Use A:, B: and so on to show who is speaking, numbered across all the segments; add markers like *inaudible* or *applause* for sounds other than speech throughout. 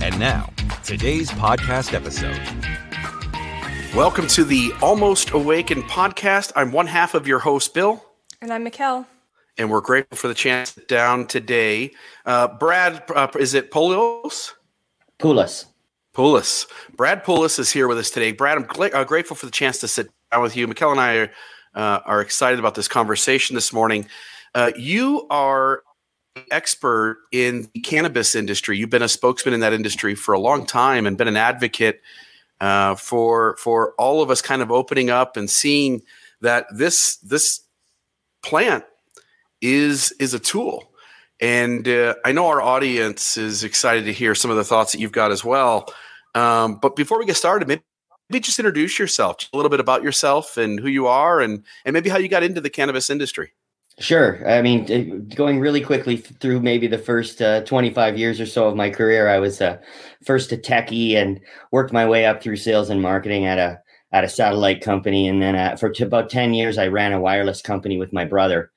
A: And now, today's podcast episode.
B: Welcome to the Almost Awakened podcast. I'm one half of your host, Bill.
C: And I'm Mikkel.
B: And we're grateful for the chance to sit down today. Uh, Brad, uh, is it Polios?
D: Poulos.
B: Poulos. Brad Poulos is here with us today. Brad, I'm gl- uh, grateful for the chance to sit down with you. Mikkel and I are, uh, are excited about this conversation this morning. Uh, you are expert in the cannabis industry. You've been a spokesman in that industry for a long time and been an advocate uh, for for all of us kind of opening up and seeing that this this plant is is a tool. And uh, I know our audience is excited to hear some of the thoughts that you've got as well. Um, but before we get started, maybe, maybe just introduce yourself, just a little bit about yourself and who you are, and and maybe how you got into the cannabis industry.
D: Sure. I mean, going really quickly through maybe the first uh, 25 years or so of my career, I was uh, first a techie and worked my way up through sales and marketing at a at a satellite company, and then uh, for t- about 10 years, I ran a wireless company with my brother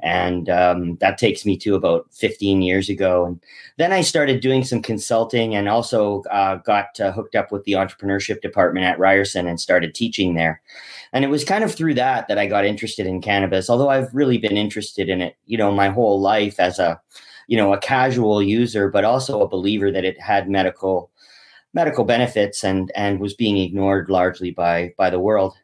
D: and um, that takes me to about 15 years ago. And then i started doing some consulting and also uh, got uh, hooked up with the entrepreneurship department at ryerson and started teaching there. And it was kind of through that that i got interested in cannabis although i've really been interested in it you know my whole life as a you know a casual user but also a believer that it had medical medical benefits and and was being ignored largely by by the world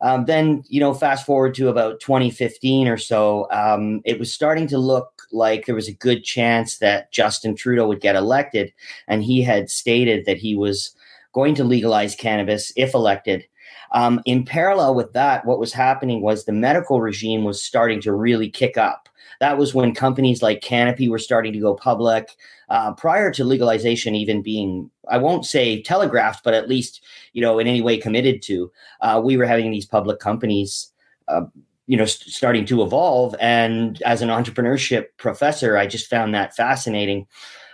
D: um, then, you know, fast forward to about 2015 or so, um, it was starting to look like there was a good chance that Justin Trudeau would get elected. And he had stated that he was going to legalize cannabis if elected. Um, in parallel with that, what was happening was the medical regime was starting to really kick up. That was when companies like Canopy were starting to go public. Uh, prior to legalization even being, I won't say telegraphed, but at least you know in any way committed to, uh, we were having these public companies. Uh, you know, st- starting to evolve. And as an entrepreneurship professor, I just found that fascinating.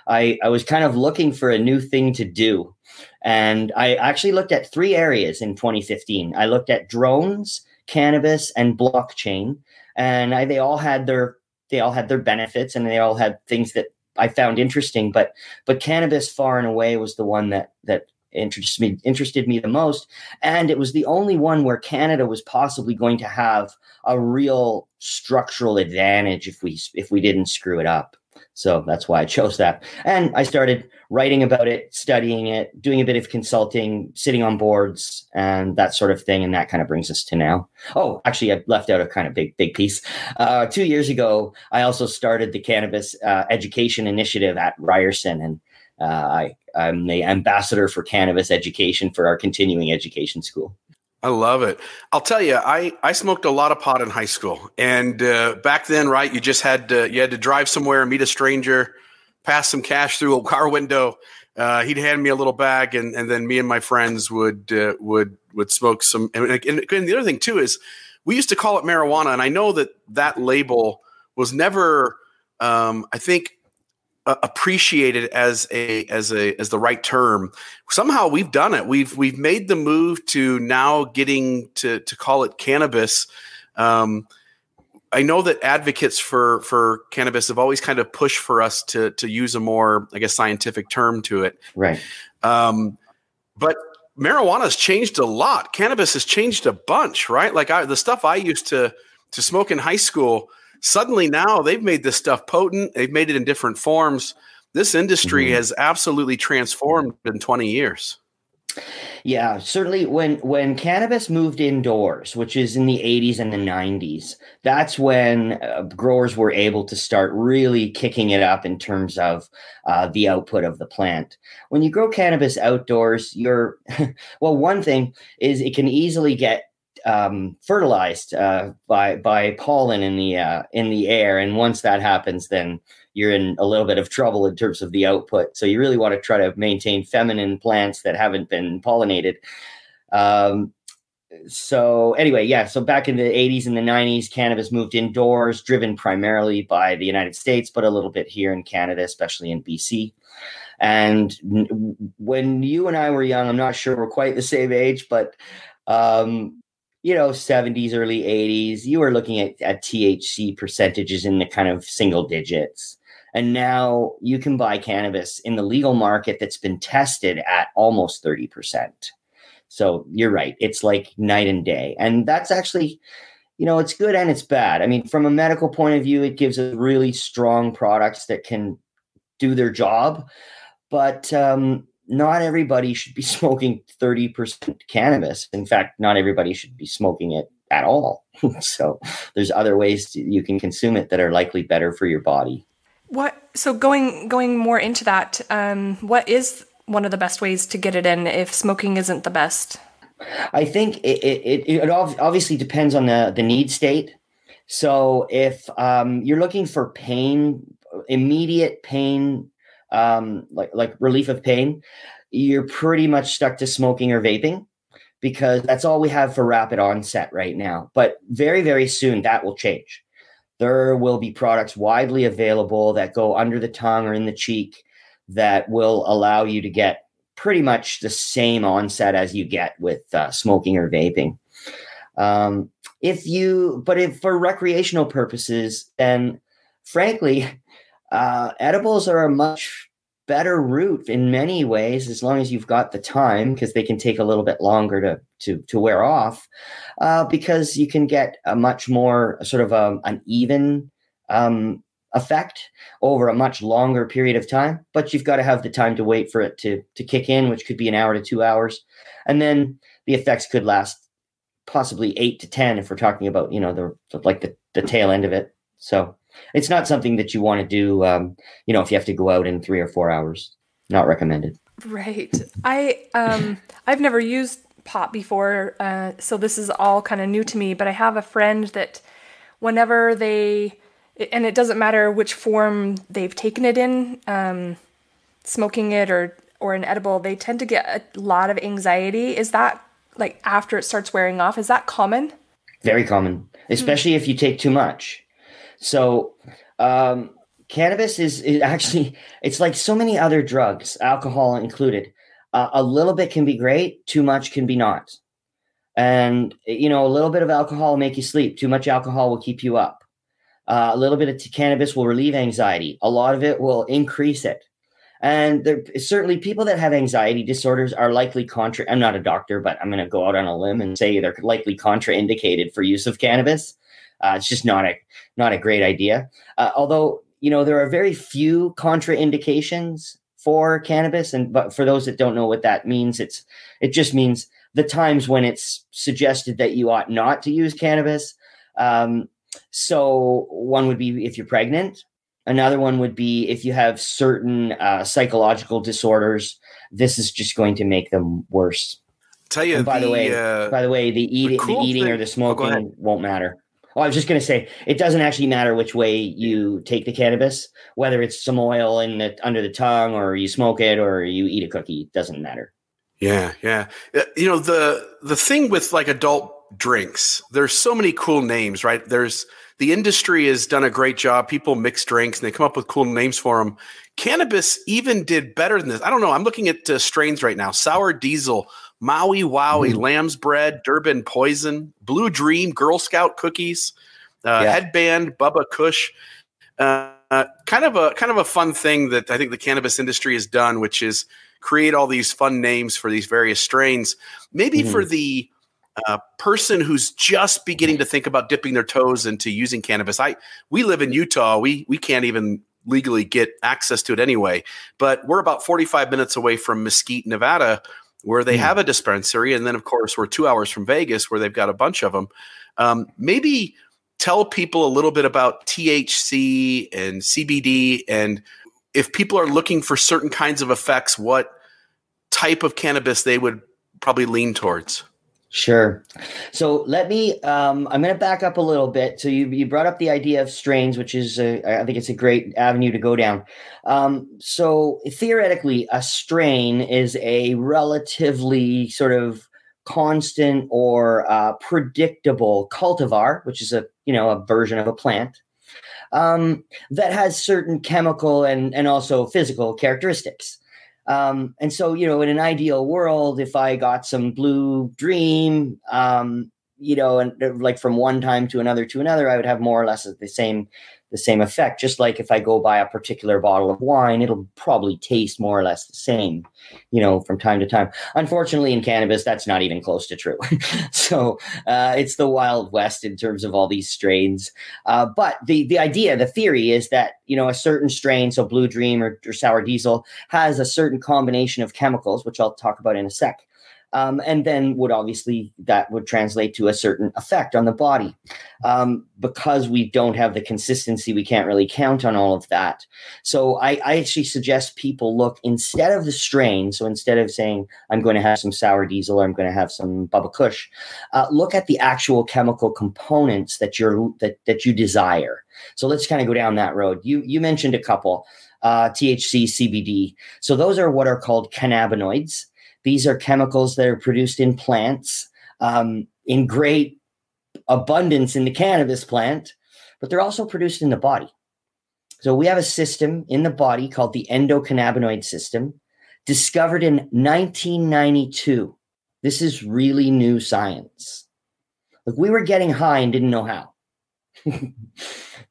D: I, I was kind of looking for a new thing to do. And I actually looked at three areas in 2015. I looked at drones, cannabis, and blockchain. And I, they all had their they all had their benefits and they all had things that I found interesting, but but cannabis far and away was the one that that interested me interested me the most, and it was the only one where Canada was possibly going to have a real structural advantage if we if we didn't screw it up. So that's why I chose that. And I started writing about it, studying it, doing a bit of consulting, sitting on boards, and that sort of thing. And that kind of brings us to now. Oh, actually, I left out a kind of big, big piece. Uh, two years ago, I also started the cannabis uh, education initiative at Ryerson. And uh, I, I'm the ambassador for cannabis education for our continuing education school.
B: I love it. I'll tell you, I, I smoked a lot of pot in high school, and uh, back then, right, you just had to you had to drive somewhere, meet a stranger, pass some cash through a car window. Uh, he'd hand me a little bag, and, and then me and my friends would uh, would would smoke some. And, and, and the other thing too is we used to call it marijuana, and I know that that label was never, um, I think, uh, appreciated as a as a as the right term. Somehow we've done it. We've we've made the move to now getting to to call it cannabis. Um, I know that advocates for for cannabis have always kind of pushed for us to to use a more I guess scientific term to it.
D: Right.
B: Um, but marijuana has changed a lot. Cannabis has changed a bunch, right? Like I, the stuff I used to to smoke in high school suddenly now they've made this stuff potent. They've made it in different forms. This industry mm-hmm. has absolutely transformed in 20 years.
D: Yeah, certainly when when cannabis moved indoors, which is in the 80s and the 90s, that's when uh, growers were able to start really kicking it up in terms of uh, the output of the plant. When you grow cannabis outdoors, you're *laughs* well, one thing is it can easily get um, fertilized uh, by by pollen in the uh, in the air, and once that happens, then you're in a little bit of trouble in terms of the output. So you really want to try to maintain feminine plants that haven't been pollinated. Um, so anyway, yeah. So back in the 80s and the 90s, cannabis moved indoors, driven primarily by the United States, but a little bit here in Canada, especially in BC. And when you and I were young, I'm not sure we're quite the same age, but um, you know, 70s, early 80s, you were looking at, at THC percentages in the kind of single digits. And now you can buy cannabis in the legal market that's been tested at almost 30%. So you're right. It's like night and day. And that's actually, you know, it's good and it's bad. I mean, from a medical point of view, it gives us really strong products that can do their job. But um, not everybody should be *laughs* smoking 30% cannabis. In fact, not everybody should be smoking it at all. *laughs* so there's other ways to, you can consume it that are likely better for your body.
C: What so going going more into that, um, what is one of the best ways to get it in if smoking isn't the best?
D: I think it it, it, it obviously depends on the the need state. So if um, you're looking for pain, immediate pain, um, like like relief of pain, you're pretty much stuck to smoking or vaping because that's all we have for rapid onset right now. But very very soon that will change. There will be products widely available that go under the tongue or in the cheek that will allow you to get pretty much the same onset as you get with uh, smoking or vaping. Um, if you, but if for recreational purposes, then frankly, uh, edibles are a much better route in many ways as long as you've got the time because they can take a little bit longer to to to wear off uh, because you can get a much more sort of a, um, an even um, effect over a much longer period of time, but you've got to have the time to wait for it to to kick in, which could be an hour to two hours, and then the effects could last possibly eight to ten if we're talking about you know the like the, the tail end of it. So it's not something that you want to do. Um, you know, if you have to go out in three or four hours, not recommended.
C: Right. I um I've never used pot before, uh, so this is all kind of new to me. But I have a friend that whenever they and it doesn't matter which form they've taken it in, um, smoking it or or an edible, they tend to get a lot of anxiety. Is that like after it starts wearing off? Is that common?
D: Very common, especially mm. if you take too much. So, um, cannabis is, is, *laughs* actually it's like so many other drugs, alcohol included. Uh, a little bit can be great, too much can be not. And you know, a little bit of alcohol will make you sleep. Too much alcohol will keep you up. Uh, a little bit of cannabis will relieve anxiety. A lot of it will increase it. And there certainly people that have anxiety disorders are likely contra. I'm not a doctor, but I'm going to go out on a limb and say they're likely contraindicated for use of cannabis. Uh, it's just not a not a great idea. Uh, although you know there are very few contraindications for cannabis, and but for those that don't know what that means, it's it just means the times when it's suggested that you ought not to use cannabis. Um, so one would be if you're pregnant. Another one would be if you have certain uh, psychological disorders. This is just going to make them worse.
B: Tell you.
D: And by
B: the,
D: the way,
B: uh,
D: by the way, the eating, the, cool the eating thing, or the smoking oh, won't matter. Oh, I was just going to say it doesn't actually matter which way you take the cannabis, whether it's some oil in the under the tongue or you smoke it or you eat a cookie. It doesn't matter.
B: Yeah, yeah. Uh, you know the the thing with like adult drinks. There's so many cool names, right? There's the industry has done a great job. People mix drinks and they come up with cool names for them. Cannabis even did better than this. I don't know. I'm looking at uh, strains right now: Sour Diesel, Maui Wowie, mm. Lamb's Bread, Durban Poison, Blue Dream, Girl Scout Cookies, uh, yeah. Headband, Bubba Kush. Uh, uh, kind of a kind of a fun thing that I think the cannabis industry has done, which is create all these fun names for these various strains. Maybe mm. for the a person who's just beginning to think about dipping their toes into using cannabis. I we live in Utah. We we can't even legally get access to it anyway. But we're about 45 minutes away from Mesquite, Nevada, where they mm. have a dispensary, and then of course we're two hours from Vegas, where they've got a bunch of them. Um, maybe tell people a little bit about THC and CBD, and if people are looking for certain kinds of effects, what type of cannabis they would probably lean towards.
D: Sure. So let me. Um, I'm going to back up a little bit. So you you brought up the idea of strains, which is a, I think it's a great avenue to go down. Um, so theoretically, a strain is a relatively sort of constant or uh, predictable cultivar, which is a you know a version of a plant um, that has certain chemical and and also physical characteristics. Um, and so, you know, in an ideal world, if I got some blue dream, um, you know, and uh, like from one time to another to another, I would have more or less the same the same effect. Just like if I go buy a particular bottle of wine, it'll probably taste more or less the same, you know, from time to time. Unfortunately, in cannabis, that's not even close to true. *laughs* so uh, it's the wild west in terms of all these strains. Uh, but the the idea, the theory is that you know a certain strain, so Blue Dream or, or Sour Diesel, has a certain combination of chemicals, which I'll talk about in a sec um, and then would obviously that would translate to a certain effect on the body. Um, because we don't have the consistency, we can't really count on all of that. So I, I, actually suggest people look instead of the strain. So instead of saying I'm going to have some sour diesel or I'm going to have some Bubba Kush, uh, look at the actual chemical components that you're that that you desire. So let's kind of go down that road. You you mentioned a couple. Uh, THC, CBD. So those are what are called cannabinoids. These are chemicals that are produced in plants um, in great abundance in the cannabis plant, but they're also produced in the body. So we have a system in the body called the endocannabinoid system, discovered in 1992. This is really new science. Like we were getting high and didn't know how. *laughs*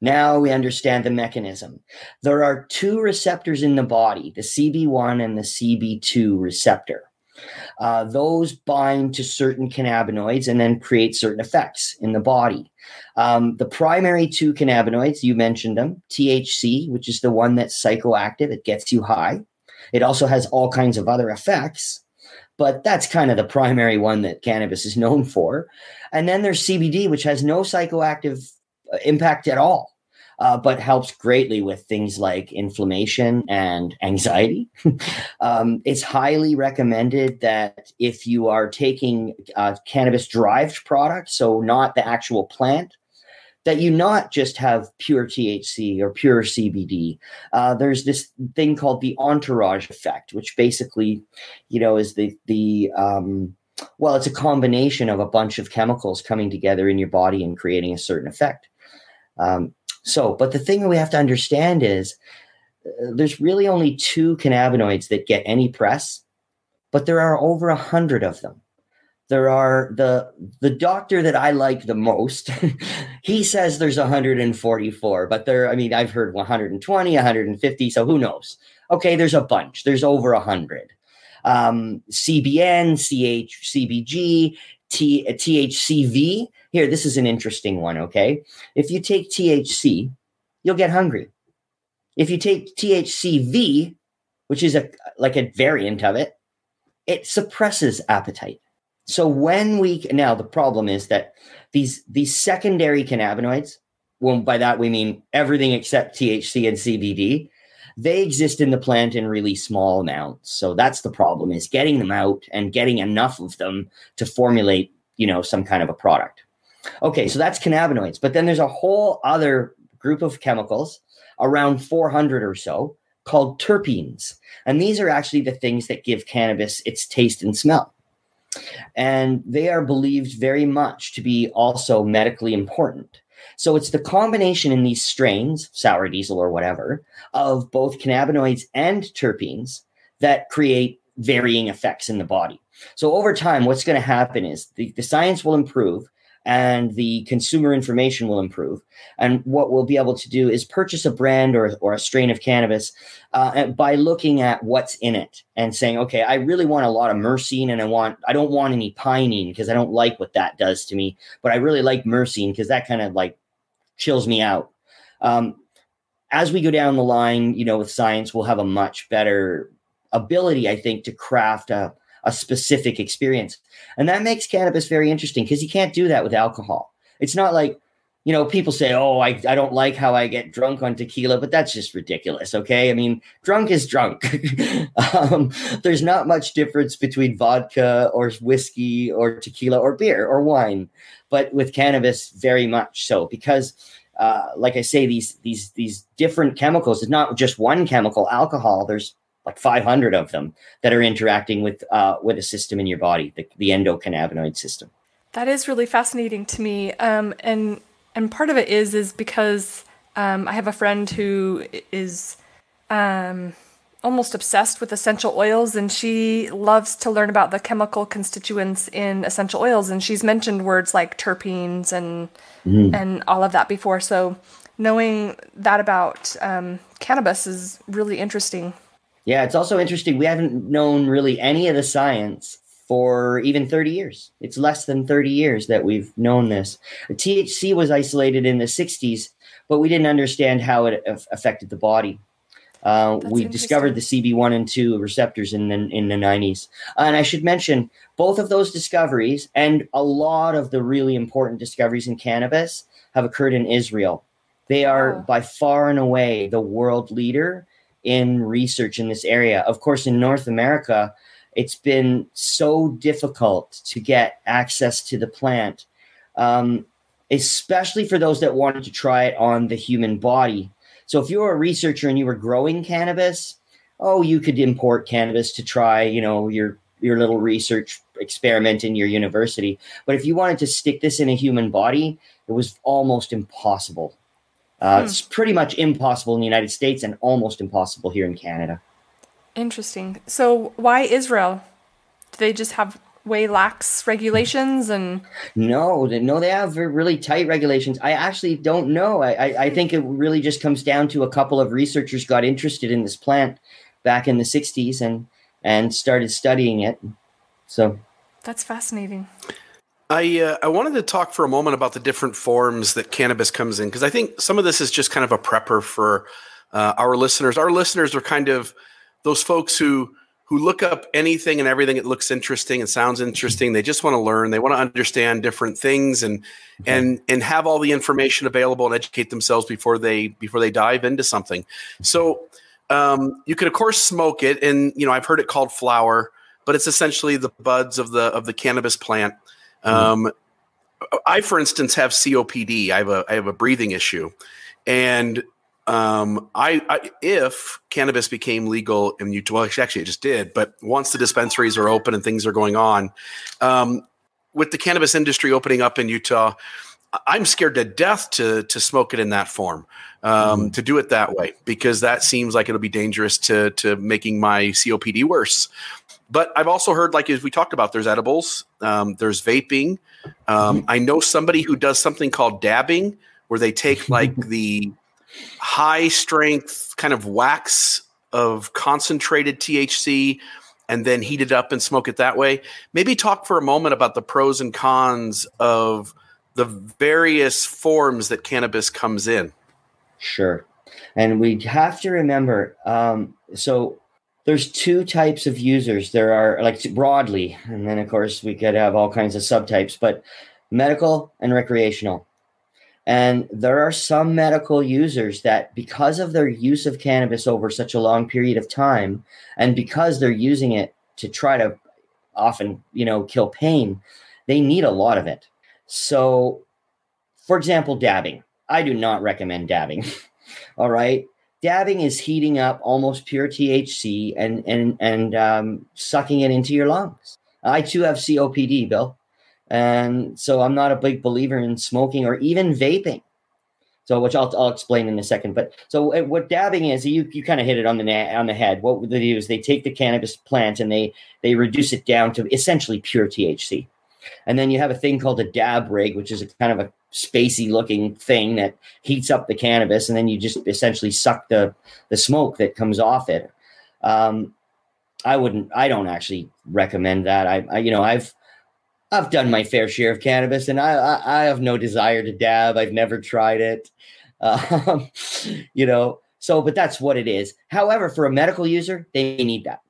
D: now we understand the mechanism. There are two receptors in the body, the CB1 and the CB2 receptor. Uh, those bind to certain cannabinoids and then create certain effects in the body. Um, the primary two cannabinoids, you mentioned them THC, which is the one that's psychoactive, it gets you high. It also has all kinds of other effects, but that's kind of the primary one that cannabis is known for. And then there's CBD, which has no psychoactive uh, impact at all uh, but helps greatly with things like inflammation and anxiety. *laughs* um, it's highly recommended that if you are taking uh, cannabis derived products, so not the actual plant, that you not just have pure THC or pure CBD. Uh, there's this thing called the entourage effect, which basically, you know, is the the um, well, it's a combination of a bunch of chemicals coming together in your body and creating a certain effect. Um, so, but the thing that we have to understand is uh, there's really only two cannabinoids that get any press, but there are over a hundred of them. There are the the doctor that I like the most. *laughs* he says there's 144, but there. I mean, I've heard 120, 150. So who knows? Okay, there's a bunch. There's over a hundred. Um, CBN, CH, CBG, T, uh, THCV here, this is an interesting one, okay? If you take THC, you'll get hungry. If you take THCV, which is a like a variant of it, it suppresses appetite. So when we now the problem is that these these secondary cannabinoids, well by that we mean everything except THC and CBD, they exist in the plant in really small amounts. So that's the problem is getting them out and getting enough of them to formulate, you know, some kind of a product. Okay, so that's cannabinoids. But then there's a whole other group of chemicals, around 400 or so, called terpenes. And these are actually the things that give cannabis its taste and smell. And they are believed very much to be also medically important. So it's the combination in these strains, sour diesel or whatever, of both cannabinoids and terpenes that create varying effects in the body. So over time, what's going to happen is the, the science will improve and the consumer information will improve. And what we'll be able to do is purchase a brand or, or a strain of cannabis uh, by looking at what's in it and saying, okay, I really want a lot of myrcene and I want, I don't want any pinene because I don't like what that does to me, but I really like myrcene because that kind of like chills me out. Um, as we go down the line, you know, with science, we'll have a much better ability, I think, to craft a, a specific experience. And that makes cannabis very interesting because you can't do that with alcohol. It's not like you know, people say, oh, I, I don't like how I get drunk on tequila, but that's just ridiculous. Okay. I mean, drunk is drunk. *laughs* um, there's not much difference between vodka or whiskey or tequila or beer or wine, but with cannabis, very much so because. Uh, like I say, these these these different chemicals. It's not just one chemical. Alcohol. There's like 500 of them that are interacting with uh, with a system in your body, the, the endocannabinoid system.
C: That is really fascinating to me, um, and and part of it is is because um, I have a friend who is um, almost obsessed with essential oils, and she loves to learn about the chemical constituents in essential oils, and she's mentioned words like terpenes and mm. and all of that before. So knowing that about um, cannabis is really interesting.
D: Yeah, it's also interesting. We haven't known really any of the science for even 30 years. It's less than 30 years that we've known this. THC was isolated in the 60s, but we didn't understand how it affected the body. Uh, we discovered the CB1 and 2 receptors in the, in the 90s. And I should mention both of those discoveries and a lot of the really important discoveries in cannabis have occurred in Israel. They are oh. by far and away the world leader in research in this area. Of course, in North America, it's been so difficult to get access to the plant, um, especially for those that wanted to try it on the human body. So, if you were a researcher and you were growing cannabis, oh, you could import cannabis to try, you know, your your little research experiment in your university. But if you wanted to stick this in a human body, it was almost impossible. Uh, hmm. It's pretty much impossible in the United States and almost impossible here in Canada.
C: Interesting. So why Israel? Do they just have way lax regulations and
D: no no they have really tight regulations i actually don't know I, I, I think it really just comes down to a couple of researchers got interested in this plant back in the 60s and and started studying it so
C: that's fascinating
B: I uh, I wanted to talk for a moment about the different forms that cannabis comes in because I think some of this is just kind of a prepper for uh, our listeners. Our listeners are kind of those folks who who look up anything and everything that looks interesting and sounds interesting. They just want to learn. They want to understand different things and okay. and and have all the information available and educate themselves before they before they dive into something. So um, you can of course smoke it, and you know I've heard it called flower, but it's essentially the buds of the of the cannabis plant. Mm-hmm. Um, I, for instance, have COPD. I have a I have a breathing issue, and um, I, I, if cannabis became legal in Utah, well, actually it just did, but once the dispensaries are open and things are going on, um, with the cannabis industry opening up in Utah, I'm scared to death to to smoke it in that form, um, mm. to do it that way, because that seems like it'll be dangerous to to making my COPD worse. But I've also heard, like as we talked about, there's edibles, um, there's vaping. Um, mm-hmm. I know somebody who does something called dabbing, where they take *laughs* like the high strength kind of wax of concentrated THC and then heat it up and smoke it that way. Maybe talk for a moment about the pros and cons of the various forms that cannabis comes in.
D: Sure. And we have to remember um, so there's two types of users. There are like broadly, and then of course we could have all kinds of subtypes, but medical and recreational. And there are some medical users that, because of their use of cannabis over such a long period of time, and because they're using it to try to often, you know, kill pain, they need a lot of it. So, for example, dabbing. I do not recommend dabbing. *laughs* All right. Dabbing is heating up almost pure THC and and and um, sucking it into your lungs. I too have COPD, Bill. And so I'm not a big believer in smoking or even vaping. So, which I'll, I'll explain in a second. But so uh, what dabbing is, you, you kind of hit it on the na- on the head. What they do is they take the cannabis plant and they they reduce it down to essentially pure THC. And then you have a thing called a dab rig, which is a kind of a spacey looking thing that heats up the cannabis, and then you just essentially suck the the smoke that comes off it. Um, I wouldn't. I don't actually recommend that. I, I you know I've I've done my fair share of cannabis, and I I, I have no desire to dab. I've never tried it, *laughs* um, you know. So, but that's what it is. However, for a medical user, they need that.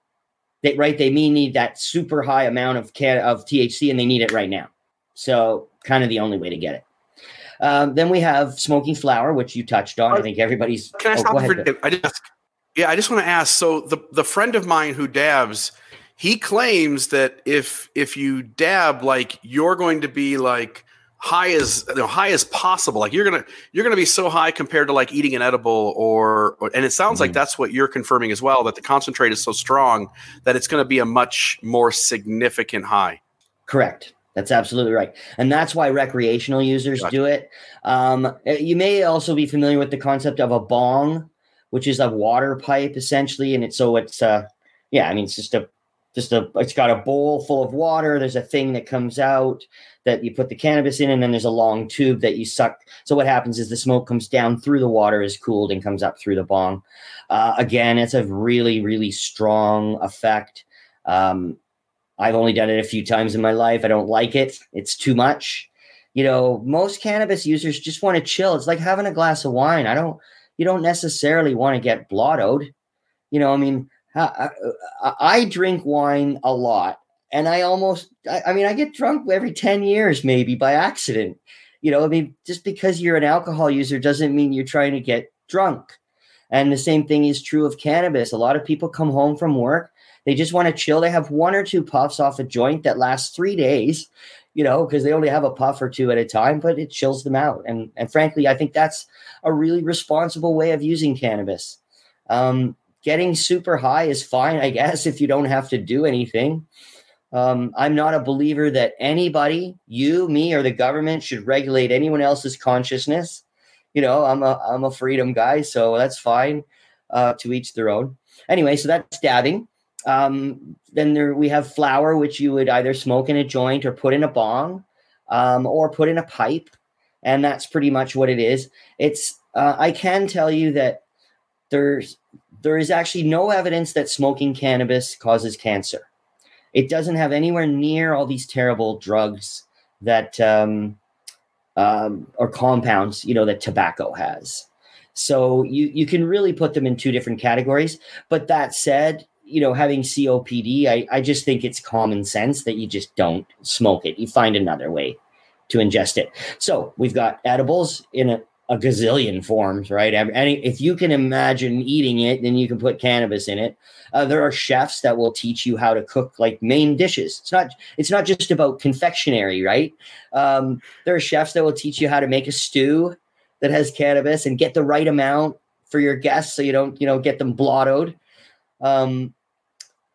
D: They right, they may need that super high amount of can of THC, and they need it right now. So, kind of the only way to get it. Um, then we have smoking flower, which you touched on. I think everybody's.
B: Can I
D: oh,
B: stop
D: go ahead,
B: for? I just, yeah, I just want to ask. So the the friend of mine who dabs, he claims that if if you dab, like you're going to be like high as you know, high as possible. Like you're gonna you're gonna be so high compared to like eating an edible or, or and it sounds like
D: Mhm.
B: that's what you're confirming as well. That the concentrate is so strong that it's going to be a much more significant high.
D: Correct. That's absolutely right. And that's why recreational users
B: Gotcha.
D: do it. Um, uh, you may also be familiar with the concept of a bong, which is a water pipe essentially. And it's so it's, uh, yeah, I mean, it's just a, just a, it's got a bowl full of water. There's a thing that comes out that you put the cannabis in, and then there's a long tube that you suck. So what happens is the smoke comes down through the water, is cooled, and comes up through the bong. Uh, again, it's a really, really strong effect. Um, I've only done it a few times in my life. I don't like it. It's too much. You know, most cannabis users just want to chill. It's like having a glass of wine. I don't. You don't necessarily want to get blottoed. You know, I mean, I, I, I drink wine a lot, and I almost. I, I mean, I get drunk every ten years, maybe by accident. You know, I mean, just because you're an alcohol user doesn't mean you're trying to get drunk. And the same thing is true of cannabis. A lot of people come home from work they just want to chill. They have one or two puffs off a joint that lasts three days, you know, because they only have a puff or two at a time, but it chills them out. And and frankly, I think that's a really responsible way of using cannabis. Um, getting super high is fine, I guess, *laughs* if you don't have to do anything. Um, I'm not a believer that anybody, you, me, or the government should regulate anyone else's consciousness. You know, I'm a I'm a freedom guy, so that's fine. Uh, to each their own. Anyway, so that's dabbing. Um, then there we have flower, which you would either smoke in a joint or put in a bong, um, or put in a pipe, and that's pretty much what it is. It's uh, I can tell you that there's there is actually no evidence that smoking cannabis causes cancer. It doesn't have anywhere near all these terrible drugs that um, um, or compounds, you know, that tobacco has. So you you can really put them in two different categories. But that said, you know, having COPD, I, I just think it's common sense that you just don't smoke it. You find another way to ingest it. So we've got edibles in a, a gazillion forms, right? Any, if you can imagine eating it, then you can put cannabis in it. Uh, there are chefs that will teach you how to cook like main dishes. It's not it's not just about confectionery, right? Um, there are chefs that will teach you how to make a stew that has cannabis and get the right amount for your guests, so you don't you know get them blottoed. Um,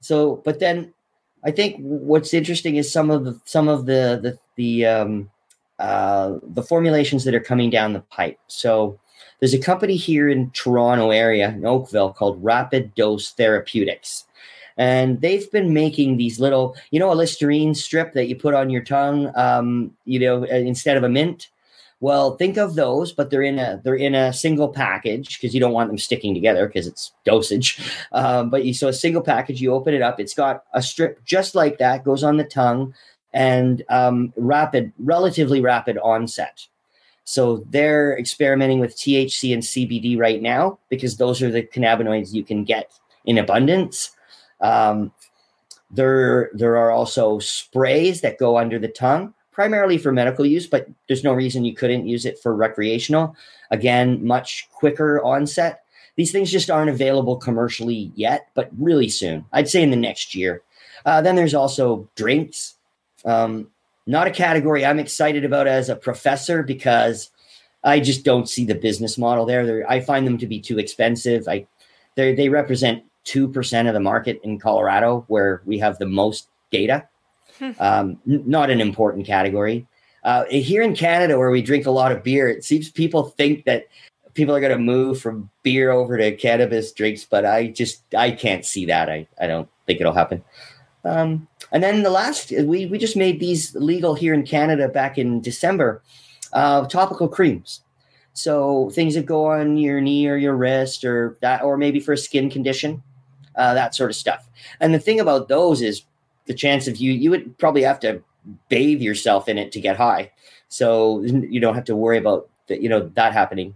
D: so, but then I think what's interesting is some of the some of the the the um, uh, the formulations that are coming down the pipe. So there's a company here in Toronto area, in Oakville, called Rapid Dose Therapeutics. And they've been making these little, you know, a Listerine strip that you put on your tongue, um, you know, uh, instead of a mint. Well, think of those, but they're in a they're in a single package because you don't want them sticking together because it's dosage. *laughs* Um, but you so a single package, you open it up, it's got a strip just like that, goes on the tongue, and um, rapid, relatively rapid onset. So they're experimenting with THC and CBD right now because those are the cannabinoids you can get in abundance. Um, there, there are also sprays that go under the tongue, primarily for medical use, but there's no reason you couldn't use it for recreational. Again, much quicker onset. These things just aren't available commercially yet, but really soon. I'd say in the next year. Uh, then there's also drinks. Um, not a category I'm excited about as a professor because I just don't see the business model there. They're, I find them to be too expensive. I they represent two percent of the market in Colorado, where we have the most data. Um, n- not an important category. Uh, here in Canada, where we drink a lot of beer, it seems people think that people are going to move from beer over to cannabis drinks, but I just I can't see that. I I don't think it'll happen. Um, and then the last, we, we just made these legal here in Canada back in December, uh, topical creams. So things that go on your knee or your wrist or that, or maybe for a skin condition, uh, that sort of stuff. And the thing about those is the chance of you, you would probably have to bathe yourself in it to get high. So you don't have to worry about that, you know, that happening,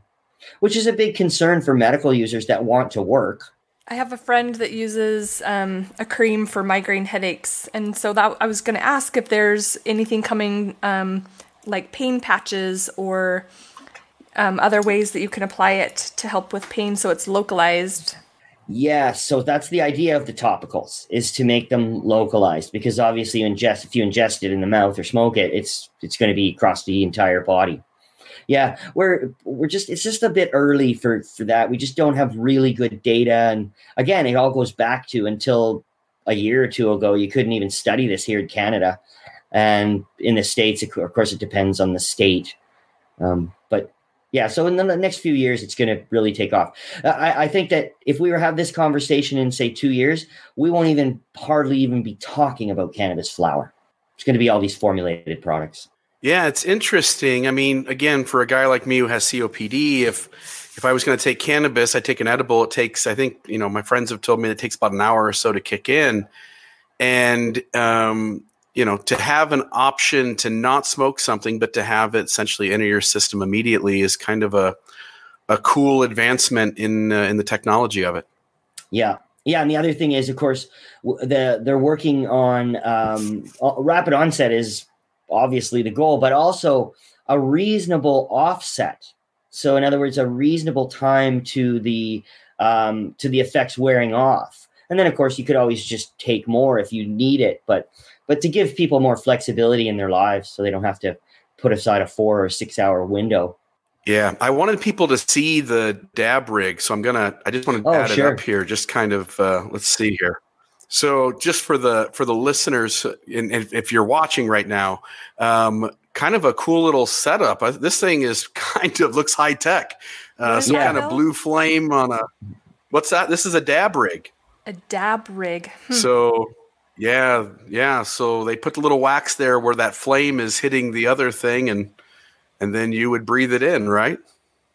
D: which is a big concern for medical users that want to work.
C: I have a friend that uses um, a cream for migraine headaches, and so that I was going to ask if there's anything coming um, like pain patches or um, other ways that you can apply it to help with pain so it's localized?
D: Yeah, so that's the idea of the topicals is to make them localized because obviously you ingest if you ingest it in the mouth or smoke it, it's it's going to be across the entire body. Yeah, we're we're just it's just a bit early for for that. We just don't have really good data, and again, it all goes back to until a year or two ago, you couldn't even study this here in Canada, and in the states, of course, it depends on the state. Um, but yeah, so in the next few years, it's going to really take off. I, I, think that if we were have this conversation in say two years, we won't even hardly even be talking about cannabis flower. It's going to be all these formulated products.
B: Yeah, it's interesting. I mean, again, for a guy like me who has COPD, if if I was going to take cannabis, I take an edible. It takes, I think, you know, my friends have told me it takes about an hour or so to kick in, and um, you know, to have an option to not smoke something, but to have it essentially enter your system immediately is kind of a a cool advancement in uh, in the technology of it.
D: Yeah, yeah, and the other thing is, of course, the they're working on um, rapid onset is obviously the goal, but also a reasonable offset. So, in other words, a reasonable time to the um, to the effects wearing off. And then, of course, you could always just take more if you need it, but but to give people more flexibility in their lives, so they don't have to put aside a four or six hour window.
B: Yeah, I wanted people to see the dab rig, so I'm gonna. I just want to oh, add sure. it up here. Just kind of uh, let's see here. So just for the for the listeners, and if you're watching right now, um, kind of a cool little setup. This thing is *laughs* kind of looks high tech. Uh, some kind of blue flame on a what's that? This is a dab rig.
C: A dab rig.
B: Hmm. So yeah, yeah. So they put the little wax there where that flame is hitting the other thing, and and then you would breathe it in, right?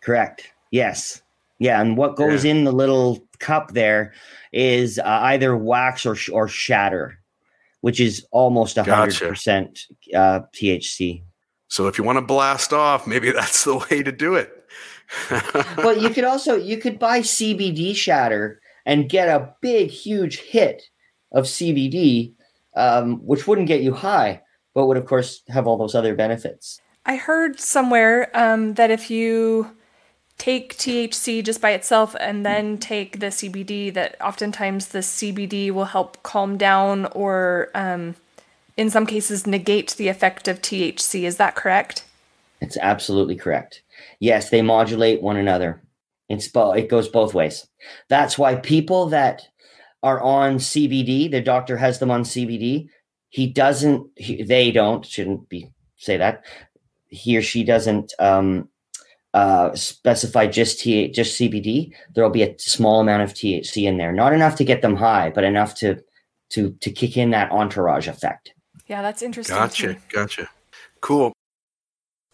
D: Correct. Yes. Yeah, and what goes yeah. in the little cup there is uh, either wax or or shatter, which is almost hundred percent uh, THC.
B: So if you want to blast off, maybe *laughs* that's the way to do it. *laughs*
D: but you could also you could buy CBD shatter and get a big huge hit of CBD, um, which wouldn't get you high, but would of course have all those other benefits.
C: I heard somewhere um, that if you take THC just by itself and then take the CBD, that oftentimes the CBD will help calm down or, um, in some cases, negate the effect of THC. Is that correct?
D: It's absolutely correct. Yes, they modulate one another. It's bo- it goes both ways. That's why people that are on CBD, their doctor has them on CBD. He doesn't. He, they don't. Shouldn't be say that. He or she doesn't um, uh, specify just T- just CBD, there will be a small amount of THC in there, not enough to get them high, but enough to to to kick in that entourage effect.
C: Yeah, that's interesting.
B: Gotcha, gotcha. Cool.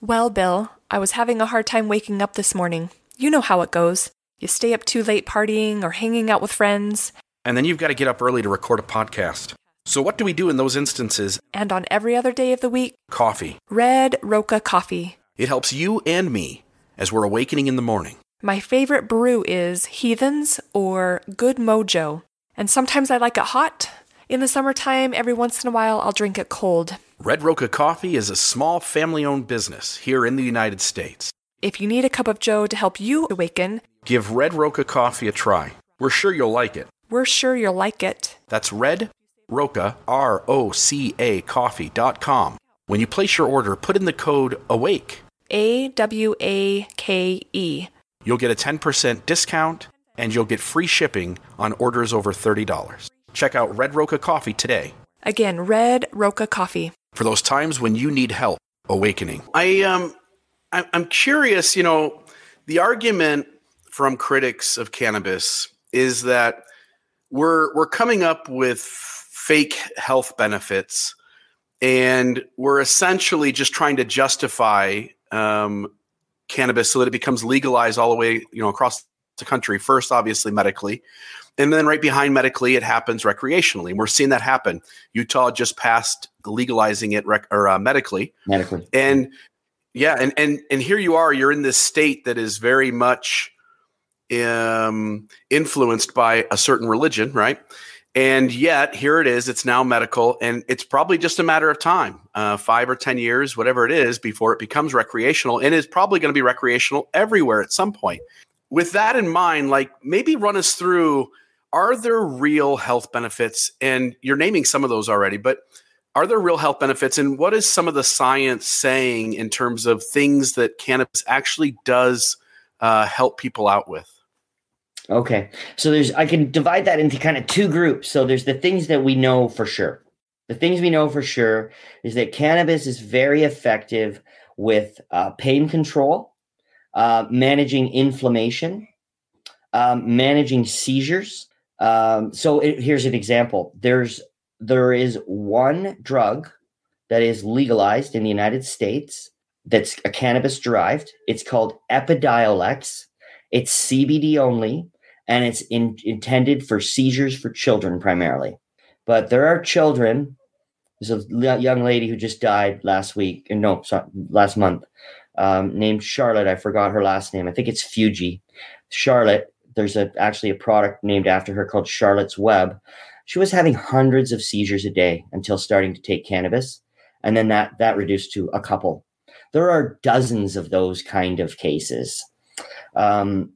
C: Well, Bill, I was having a hard time waking up this morning. You know how it goes. You stay up too late partying or hanging out with friends.
B: And then you've got to get up early to record a podcast. So, what do we do in those instances?
C: And on every other day of the week?
B: Coffee.
C: Red Roca coffee.
B: It helps you and me as we're awakening in the morning.
C: My favorite brew is Heathens or Good Mojo, and sometimes I like it hot. In the summertime, every once in a while, I'll drink it cold.
B: Red Roca Coffee is a small family owned business here in the United States.
C: If you need a cup of joe to help you awaken,
B: give Red Roca Coffee a try. We're sure you'll like it.
C: We're sure you'll like it.
B: That's Red Roca, R O C A coffee.com. When you place your order, put in the code AWAKE
C: a W A K E.
B: You'll get a 10% discount and you'll get free shipping on orders over $30. Check out Red Roca Coffee today.
C: Again, Red Roca Coffee.
B: For those times when you need help awakening. I um I, I'm curious, you know, the argument from critics of cannabis is that we're we're coming up with fake health benefits and we're essentially just trying to justify um, cannabis so that it becomes legalized all the way, you know, across the country. First, obviously, medically, and then right behind medically, it happens recreationally. And we're seeing that happen. Utah just passed legalizing it rec- or uh, medically,
D: medically,
B: and yeah, and and and here you are. You're in this state that is very much um, influenced by a certain religion, right? And yet, here it is. It's now medical, and it's probably just a matter of time uh, five or 10 years, whatever it is, before it becomes recreational. And it's probably going to be recreational everywhere at some point. With that in mind, like maybe run us through are there real health benefits? And you're naming some of those already, but are there real health benefits? And what is some of the science saying in terms of things that cannabis actually does uh, help people out with?
D: Okay. So there's I can divide that into kind of two groups. So there's the things that we know for sure. The things we know for sure is that cannabis is very effective with uh, pain control, uh, managing inflammation, um, managing seizures. Um, so it, here's an example. There's there is one drug that is legalized in the United States that's a cannabis derived. It's called Epidiolex. It's CBD only and it's in, intended for seizures for children primarily. But there are children. There's a young lady who just died last week, and no, sorry, last month, um, named Charlotte. I forgot her last name. I think it's Fuji. Charlotte. There's a, actually a product named after her called Charlotte's Web. She was having hundreds of seizures a day until starting to take cannabis, and then that that reduced to a couple. There are dozens of those kind of cases. Um,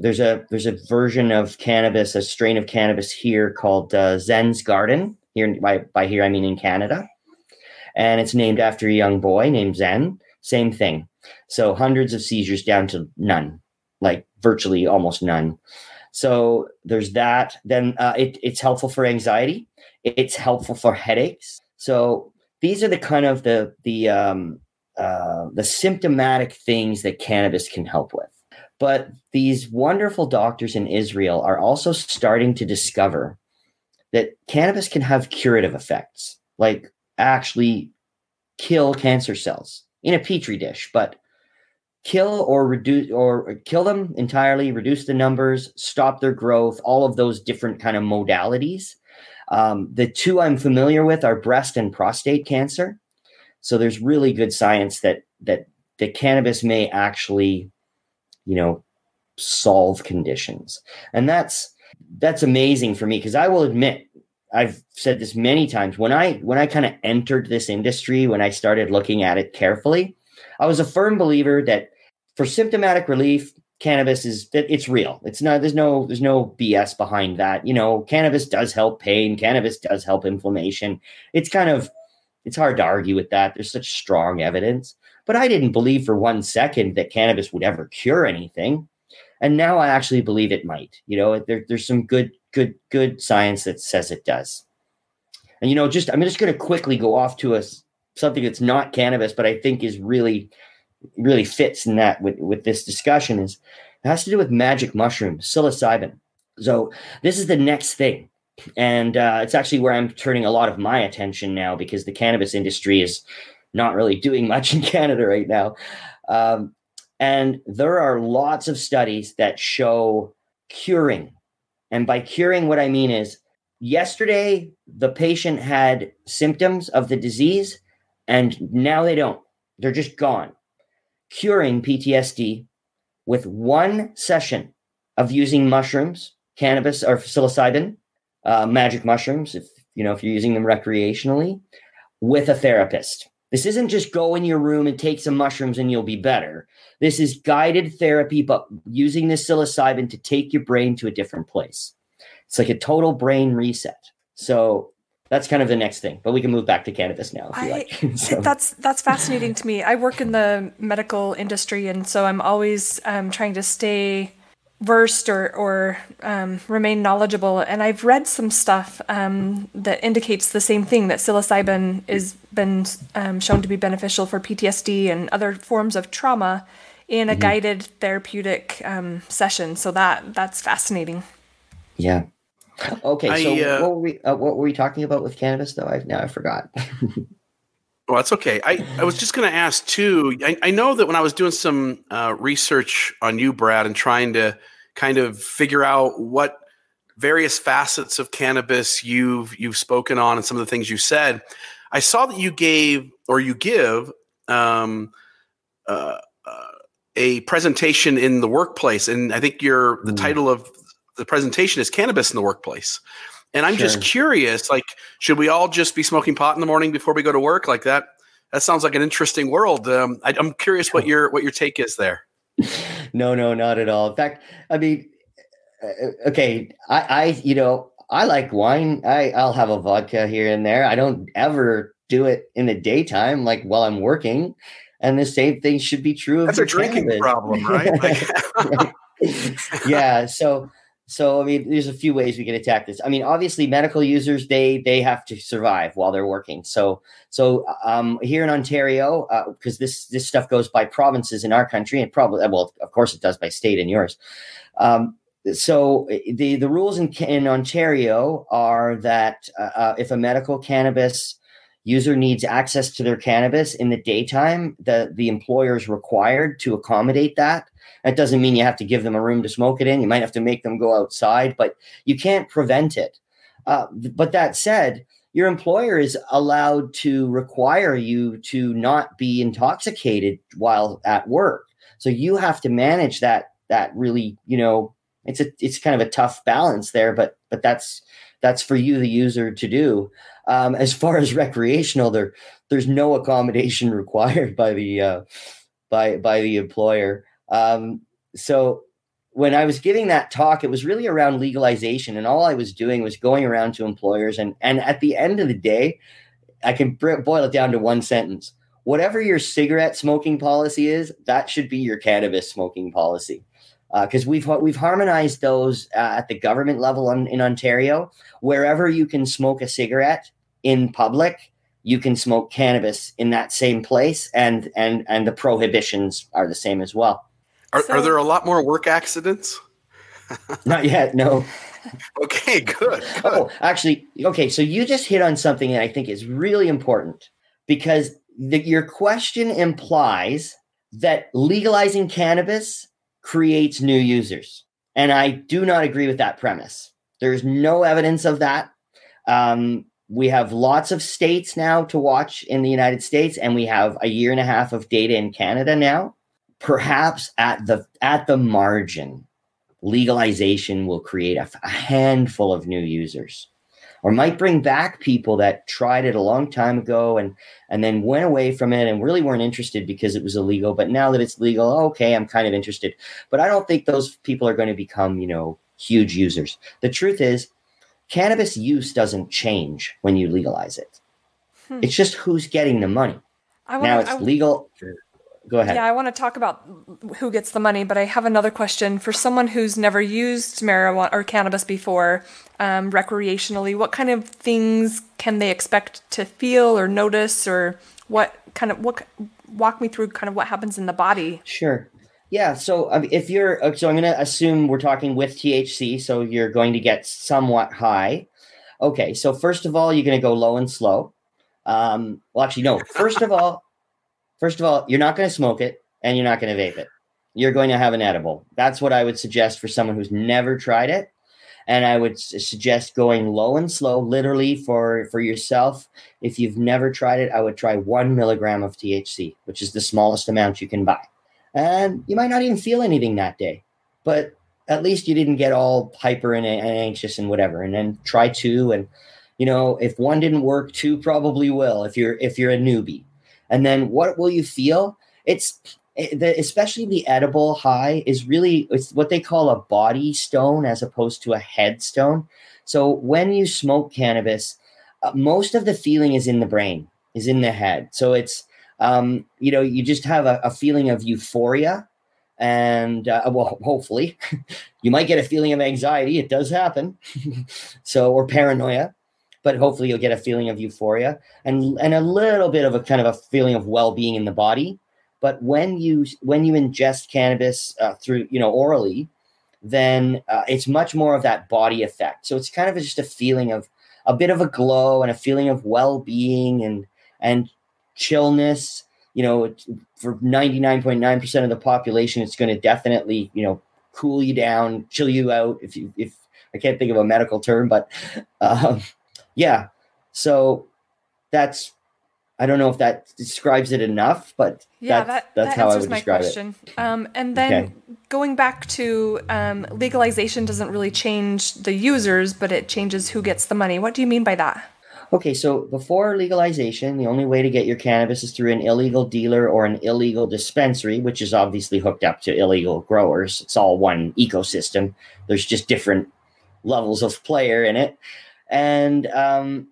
D: there's a there's a version of cannabis, a strain of cannabis here called uh, Zen's Garden. Here by by here I mean in Canada, and it's named after a young boy named Zen. Same thing. So hundreds of seizures down to none, like virtually almost none. So there's that. Then uh, it, it's helpful for anxiety. It's helpful for headaches. So these are the kind of the the um, uh, the symptomatic things that cannabis can help with. But these wonderful doctors in Israel are also starting to discover that cannabis can have curative effects, like actually kill cancer cells in a petri dish, but kill or reduce or kill them entirely, reduce the numbers, stop their growth, all of those different kind of modalities. Um, the two I'm familiar with are breast and prostate cancer. So there's really good science that that the cannabis may actually you know, solve conditions. And that's that's amazing for me because I will admit I've said this many times when I when I kind of entered this industry when I started looking at it carefully I was a firm believer that for symptomatic relief cannabis is that it's real. It's not there's no there's no BS behind that you know cannabis does help pain cannabis does help inflammation. It's kind of it's hard to argue with that. There's such strong evidence but I didn't believe for one second that cannabis would ever cure anything. And now I actually believe it might. You know, there, there's some good, good, good science that says it does. And you know, just I'm just going to quickly go off to a something that's not cannabis, but I think is really, really fits in that with with this discussion is it has to do with magic mushroom psilocybin. So this is the next thing, and uh, it's actually where I'm turning a lot of my attention now because the cannabis industry is not really doing much *laughs* in Canada right now. Um, and there are lots of studies that show curing. And by curing, what I mean is yesterday the patient had symptoms of the disease and now they don't. They're just gone. Curing PTSD with one session of using mushrooms, cannabis or psilocybin, uh, magic mushrooms, if you know if you're using them recreationally, with a therapist. This isn't just go in your room and take some mushrooms and you'll be better. This is guided therapy, but using this psilocybin to take your brain to a different place. It's like a total brain reset. So that's kind of the next thing. But we can move back to cannabis now if you I, like. *laughs*
C: so. That's that's fascinating to me. I work in the medical industry, and so I'm always um, trying to stay versed or or um, remain knowledgeable. And I've read some stuff um, that indicates the same thing that psilocybin is been um, shown to be beneficial for PTSD and other forms of trauma in a mm-hmm. guided therapeutic um, session. So that that's fascinating.
D: Yeah. Okay. So I, uh, what were we uh, what were we talking about with cannabis though? I now I forgot. *laughs*
B: Well, that's okay. I, I was just going to ask too. I, I know that when I was doing some uh, research on you, Brad, and trying to kind of figure out what various facets of cannabis you've you've spoken on and some of the things you said, I saw that you gave or you give um, uh, uh, a presentation in the workplace, and I think your the mm. title of the presentation is "Cannabis in the Workplace." And I'm
D: Sure.
B: just curious, like, should we all just be smoking pot in the morning before we go to work? Like that? That sounds like an interesting world. Um, I, I'm curious what your what your take is there. *laughs*
D: no, no, not at all. In fact, I mean, uh, okay, I, I, you know, I like wine. I, I'll have a vodka here and there. I don't ever do it in the daytime, like while I'm working. And the same thing should be true of
B: That's a drinking
D: cannabis.
B: problem, right? Like- *laughs* *laughs*
D: yeah. So, so I mean, there's a few ways we can attack this. I mean, obviously, medical users they they have to survive while they're working. So, so um, here in Ontario, because this this stuff goes by provinces in our country, and probably well, of course, it does by state in yours. Um, so the the rules in in Ontario are that uh, uh, if a medical cannabis user needs access to their cannabis in the daytime, the the employer is required to accommodate that. That doesn't mean you have to give them a room to smoke it in. You might have to make them go outside, but you can't prevent it. Uh, but that said, your employer is allowed to require you to not be intoxicated while at work. So you have to manage that. That really, you know, it's a it's kind of a tough balance there. But but that's that's for you, the user, to do. Um, as far as recreational, there there's no accommodation *laughs* required by the uh, by by the employer. Um, so when I was giving that talk, it was really around legalization, and all I was doing was going around to employers, and and at the end of the day, I can boil it down to one sentence: whatever your cigarette smoking policy is, that should be your cannabis smoking policy. Because uh, we've we've harmonized those uh, at the government level on, in Ontario. Wherever you can smoke a cigarette in public, you can smoke cannabis in that same place, and and and the prohibitions are the same as well.
B: Are,
C: So-
B: are there a lot more work accidents? *laughs*
D: Not yet, no.
B: Okay, good. good.
D: Oh, actually, okay. So you just hit on something that I think is really important because the, your question implies that legalizing cannabis creates new users. And I do not agree with that premise. There's no evidence of that. Um, we have lots of states now to watch in the United States, and we have a year and a half of data in Canada now. Perhaps at the at the margin, legalization will create a, a handful of new users or might bring back people that tried it a long time ago and and then went away from it and really weren't interested because it was illegal. But now that it's legal okay i'm kind of interested. But i don't think those people are going to become you know huge users. The truth is cannabis use doesn't change when you legalize it.
C: Hmm.
D: it's just who's getting the money.
C: I
D: now
C: wanna,
D: it's
C: I,
D: legal go ahead
C: yeah, I want to talk about who gets the money, but I have another question for someone who's never used marijuana or cannabis before, um, recreationally. What kind of things can they expect to feel or notice, or what kind of what? Walk me through kind of what happens in the body.
D: Sure. Yeah. So um, if you're, uh, so I'm going to assume we're talking with THC. So you're going to get somewhat high. Okay. So first of all, you're going to go low and slow. Um, well, actually, no. First of all, first of all, you're not going to smoke it and you're not going to vape it. You're going to have an edible. That's what I would suggest for someone who's never tried it. And I would suggest going low and slow, literally for for yourself. If you've never tried it, I would try one milligram of THC, which is the smallest amount you can buy and you might not even feel anything that day but at least you didn't get all hyper and, and anxious and whatever and then try two and you know if one didn't work two probably will if you're if you're a newbie and then what will you feel it's especially the edible high is really it's what they call a body stone as opposed to a head stone so when you smoke cannabis uh, most of the feeling is in the brain is in the head so it's um, you know, you just have a, a feeling of euphoria. And uh, well, hopefully, *laughs* you might get a feeling of anxiety. It does happen. *laughs* so, or paranoia, but hopefully you'll get a feeling of euphoria and and a little bit of a kind of a feeling of well-being in the body. But when you when you ingest cannabis uh, through you know orally then uh, it's much more of that body effect. So it's kind of just a feeling of a bit of a glow and a feeling of well-being and and chillness. You know for 99.9% of the population it's going to definitely you know cool you down chill you out if you if i can't think of a medical term but *laughs* um, yeah. So that's I don't know if that describes it enough, but
C: yeah,
D: that's,
C: that,
D: that's
C: that
D: how I would
C: my
D: describe
C: question. it. Um, and then
D: okay.
C: going back to um, legalization doesn't really change the users, but it changes who gets the money. What do you mean by that?
D: Okay, so before legalization, the only way to get your cannabis is through an illegal dealer or an illegal dispensary, which is obviously hooked up to illegal growers. It's all one ecosystem. There's just different levels of player in it and um,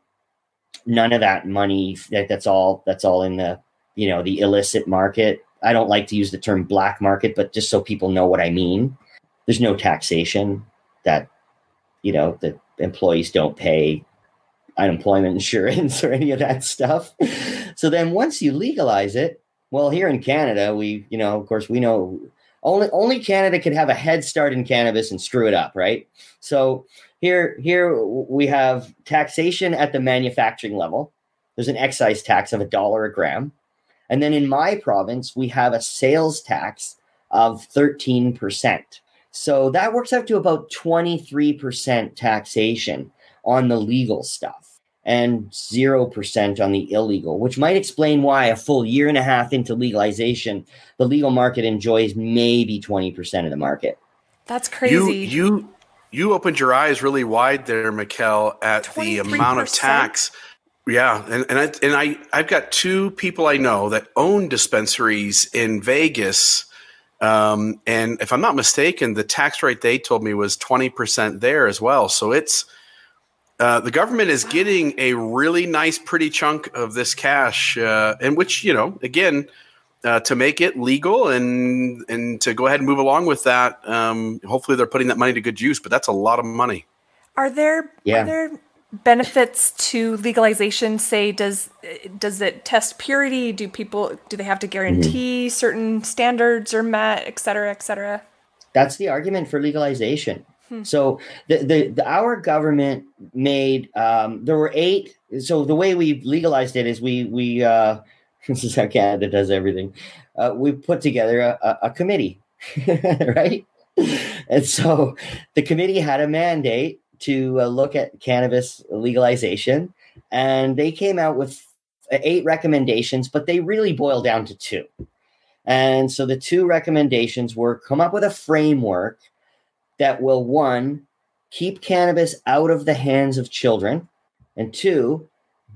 D: none of that money. That, that's all. That's all in the you know the illicit market. I don't like to use the term black market, but just so people know what I mean, there's no taxation that you know the employees don't pay unemployment insurance *laughs* or any of that stuff. So then once you legalize it, well, here in Canada, we, you know, of course, we know only only Canada could have a head start in cannabis and screw it up, right? So here here we have taxation at the manufacturing level. There's an excise tax of a dollar a gram. And then in my province, we have a sales tax of 13%. So that works out to about 23% taxation on the legal stuff and 0% on the illegal, which might explain why a full year and a half into legalization, the legal market enjoys maybe 20% of the market.
C: That's crazy.
B: You you you opened your eyes really wide there, Mikkel, at the amount of tax. Yeah, and and I and I I've got two people I know that own dispensaries in Vegas. Um, and if I'm not mistaken, the tax rate they told me was 20% there as well. So it's uh, the government is getting a really nice, pretty chunk of this cash, uh, and which you know, again, uh, to make it legal and and to go ahead and move along with that. Um, hopefully, they're putting that money to good use. But that's a lot of money.
C: Are there
D: Yeah.
C: are there benefits to legalization? Say, does does it test purity? Do people do they have to guarantee certain standards are met, et cetera, et cetera?
D: That's the argument for legalization. So the, the, the our government made um, there were eight. So the way we legalized it is we we uh, *laughs* this is how Canada does everything. Uh, we put together a, a, a committee, *laughs* right? And so the committee had a mandate to uh, look at cannabis legalization, and they came out with eight recommendations, but they really boil down to two. And so the two recommendations were come up with a framework that will one keep cannabis out of the hands of children and two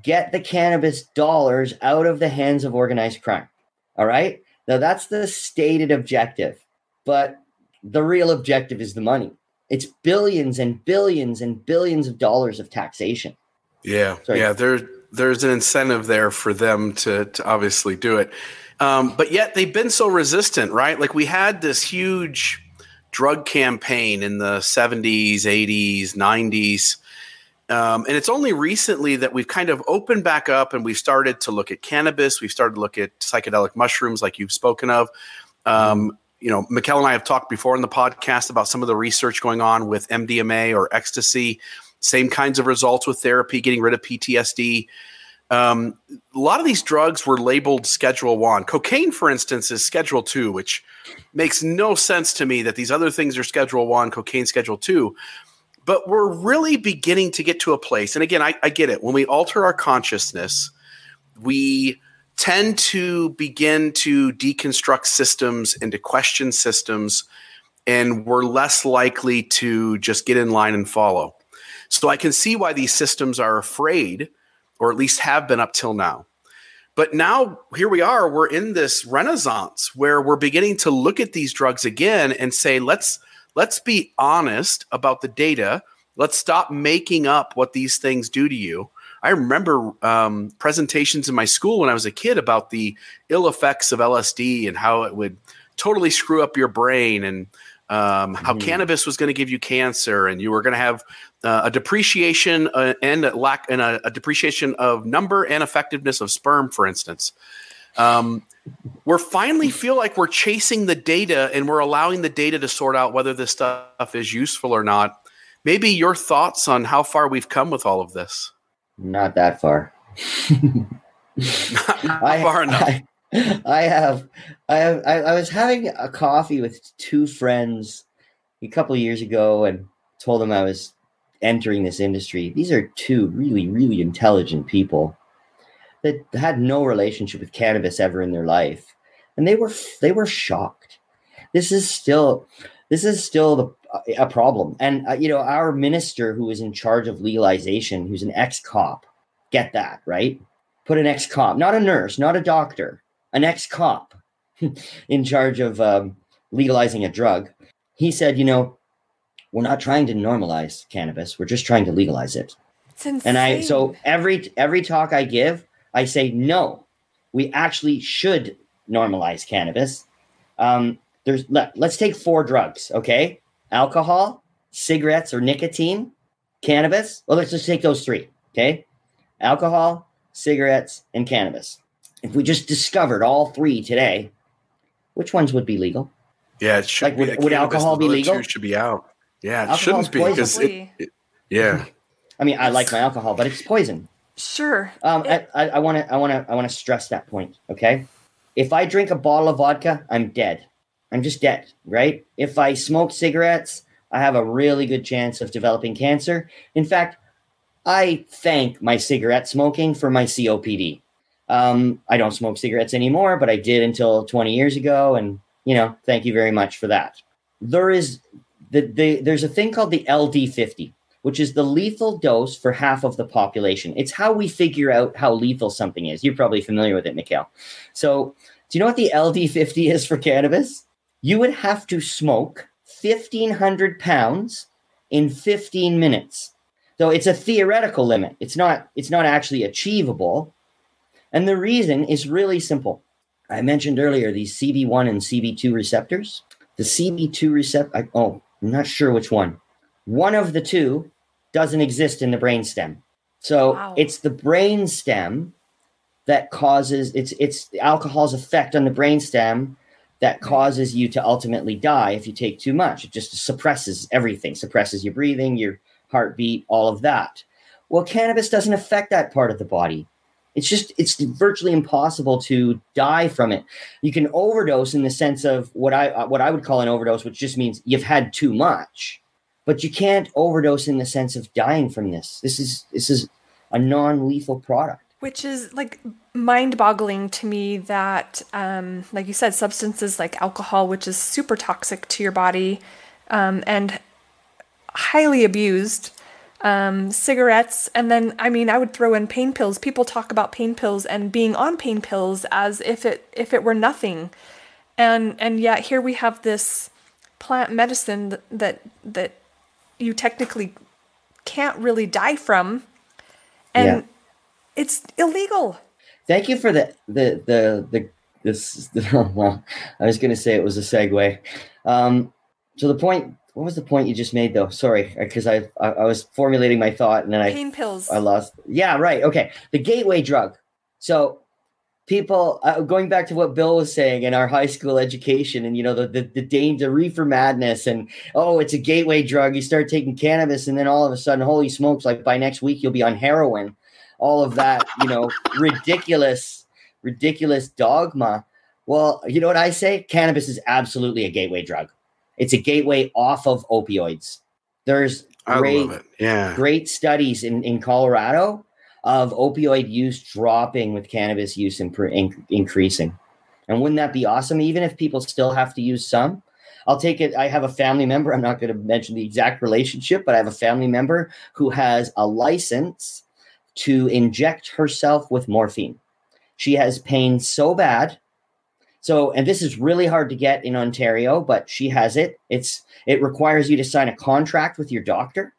D: get the cannabis dollars out of the hands of organized crime all right now that's the stated objective but the real objective is the money it's billions and billions and billions of dollars of taxation
B: Yeah,
D: Sorry.
B: yeah. There, there's an incentive there for them to to obviously do it, um, but yet they've been so resistant, right? Like we had this huge drug campaign in the 70s, 80s, 90s. Um, and it's only recently that we've kind of opened back up and we've started to look at cannabis. We've started to look at psychedelic mushrooms, like you've spoken of. Um, you know, Mikkel and I have talked before in the podcast about some of the research going on with MDMA or ecstasy. Same kinds of results with therapy, getting rid of PTSD. Um, a lot of these drugs were labeled Schedule One. Cocaine, for instance, is Schedule Two, which makes no sense to me that these other things are Schedule One, cocaine Schedule Two. But we're really beginning to get to a place, and again, I, I get it. When we alter our consciousness, we tend to begin to deconstruct systems and to question systems, and we're less likely to just get in line and follow. So I can see why these systems are afraid, or at least have been up till now. But now here we are, we're in this renaissance where we're beginning to look at these drugs again and say, let's let's be honest about the data. Let's stop making up what these things do to you. I remember um, presentations in my school when I was a kid about the ill effects of LSD and how it would totally screw up your brain and um, how
D: Mhm.
B: cannabis was going to give you cancer and you were going to have uh, a depreciation uh, and a lack and a, a depreciation of number and effectiveness of sperm, for instance. Um, we're finally feel like we're chasing the data and we're allowing the data to sort out whether this stuff is useful or not. Maybe your thoughts on how far we've come with all of this.
D: not that far
B: Not, *laughs* not
D: I,
B: far *laughs* enough.
D: I, I have, I have, I, I was having a coffee with two friends a couple of years ago, and told them I was entering this industry. These are two really, really intelligent people, that had no relationship with cannabis ever in their life, and they were they were shocked. This is still this is still the, a problem, and uh, you know our minister who is in charge of legalization, who's an ex cop, get that right? Put an ex cop, not a nurse, not a doctor, an ex cop, *laughs* in charge of um, legalizing a drug. He said, you know, we're not trying to normalize cannabis; we're just trying to legalize it. And I so every every talk I give, I say no. We actually should normalize cannabis. Um, there's let, let's take four drugs, okay? Alcohol, cigarettes or nicotine, cannabis. Well, let's just take those three, okay? Alcohol, cigarettes, and cannabis. If we just discovered all three today, which ones would be legal?
B: Yeah, it should
D: Like,
B: be.
D: would- would alcohol be legal?
B: Should be out. Yeah, it
D: Alcohol's
B: shouldn't be because it, it- yeah.
D: I mean, I like my alcohol, but it's poison.
C: Sure.
D: Um,
C: It-
D: I want to, I want to, I want to stress that point. Okay, if I drink a bottle of vodka, I'm dead. I'm just dead, right? If I smoke cigarettes, I have a really good chance of developing cancer. In fact, I thank my cigarette smoking for my COPD. Um, I don't smoke cigarettes anymore, but I did until 20 years ago, and you know, thank you very much for that. There is the, the there's a thing called the LD50 which is the lethal dose for half of the population. It's how we figure out how lethal something is. You're probably familiar with it, Mikhail. So, do you know what the LD50 is for cannabis? You would have to smoke 1,500 pounds in 15 minutes. So it's a theoretical limit. It's not. It's not actually achievable. And the reason is really simple. I mentioned earlier these CB1 and CB2 receptors. The CB2 receptor. Oh, I'm not sure which one one of the two doesn't exist in the brainstem. So
C: Wow.
D: it's the brainstem that causes it's it's the alcohol's effect on the brainstem that causes you to ultimately die if you take too much. It just suppresses everything, suppresses your breathing, your heartbeat, all of that. Well, cannabis doesn't affect that part of the body. It's just it's virtually impossible to die from it. You can overdose in the sense of what I what I would call an overdose, which just means you've had too much but you can't overdose in the sense of dying from this. This is this is a non-lethal product.
C: which is like mind-boggling to me that um, like you said substances like alcohol which is super toxic to your body um, and highly abused um, cigarettes and then i mean i would throw in pain pills people talk about pain pills and being on pain pills as if it if it were nothing and and yet here we have this plant medicine that that, that you technically can't really die from and
D: Yeah.
C: it's illegal
D: Thank you for the the the the this. *laughs* well, I was going to say it was a segue. Um, so the point. What was the point you just made, though? Sorry, because I, I I was formulating my thought and then I
C: pain pills
D: I lost. Yeah, right. Okay. The gateway drug. So people uh, going back to what Bill was saying in our high school education and you know the the, the danger reefer madness and oh it's a gateway drug you start taking cannabis and then all of a sudden holy smokes like by next week you'll be on heroin. All of that you know ridiculous ridiculous dogma. Well you know what i say? Cannabis is absolutely a gateway drug. It's a gateway off of opioids. There's great.
B: Yeah.
D: great studies in, in Colorado of opioid use dropping with cannabis use in, increasing. And wouldn't that be awesome? Even if people still have to use some, I'll take it. I have a family member. *laughs* I'm not going to mention the exact relationship, but I have a family member who has a license to inject herself with morphine. She has pain so bad. So, and this is really hard to get in Ontario, but she has it. It's it requires you to sign a contract with your doctor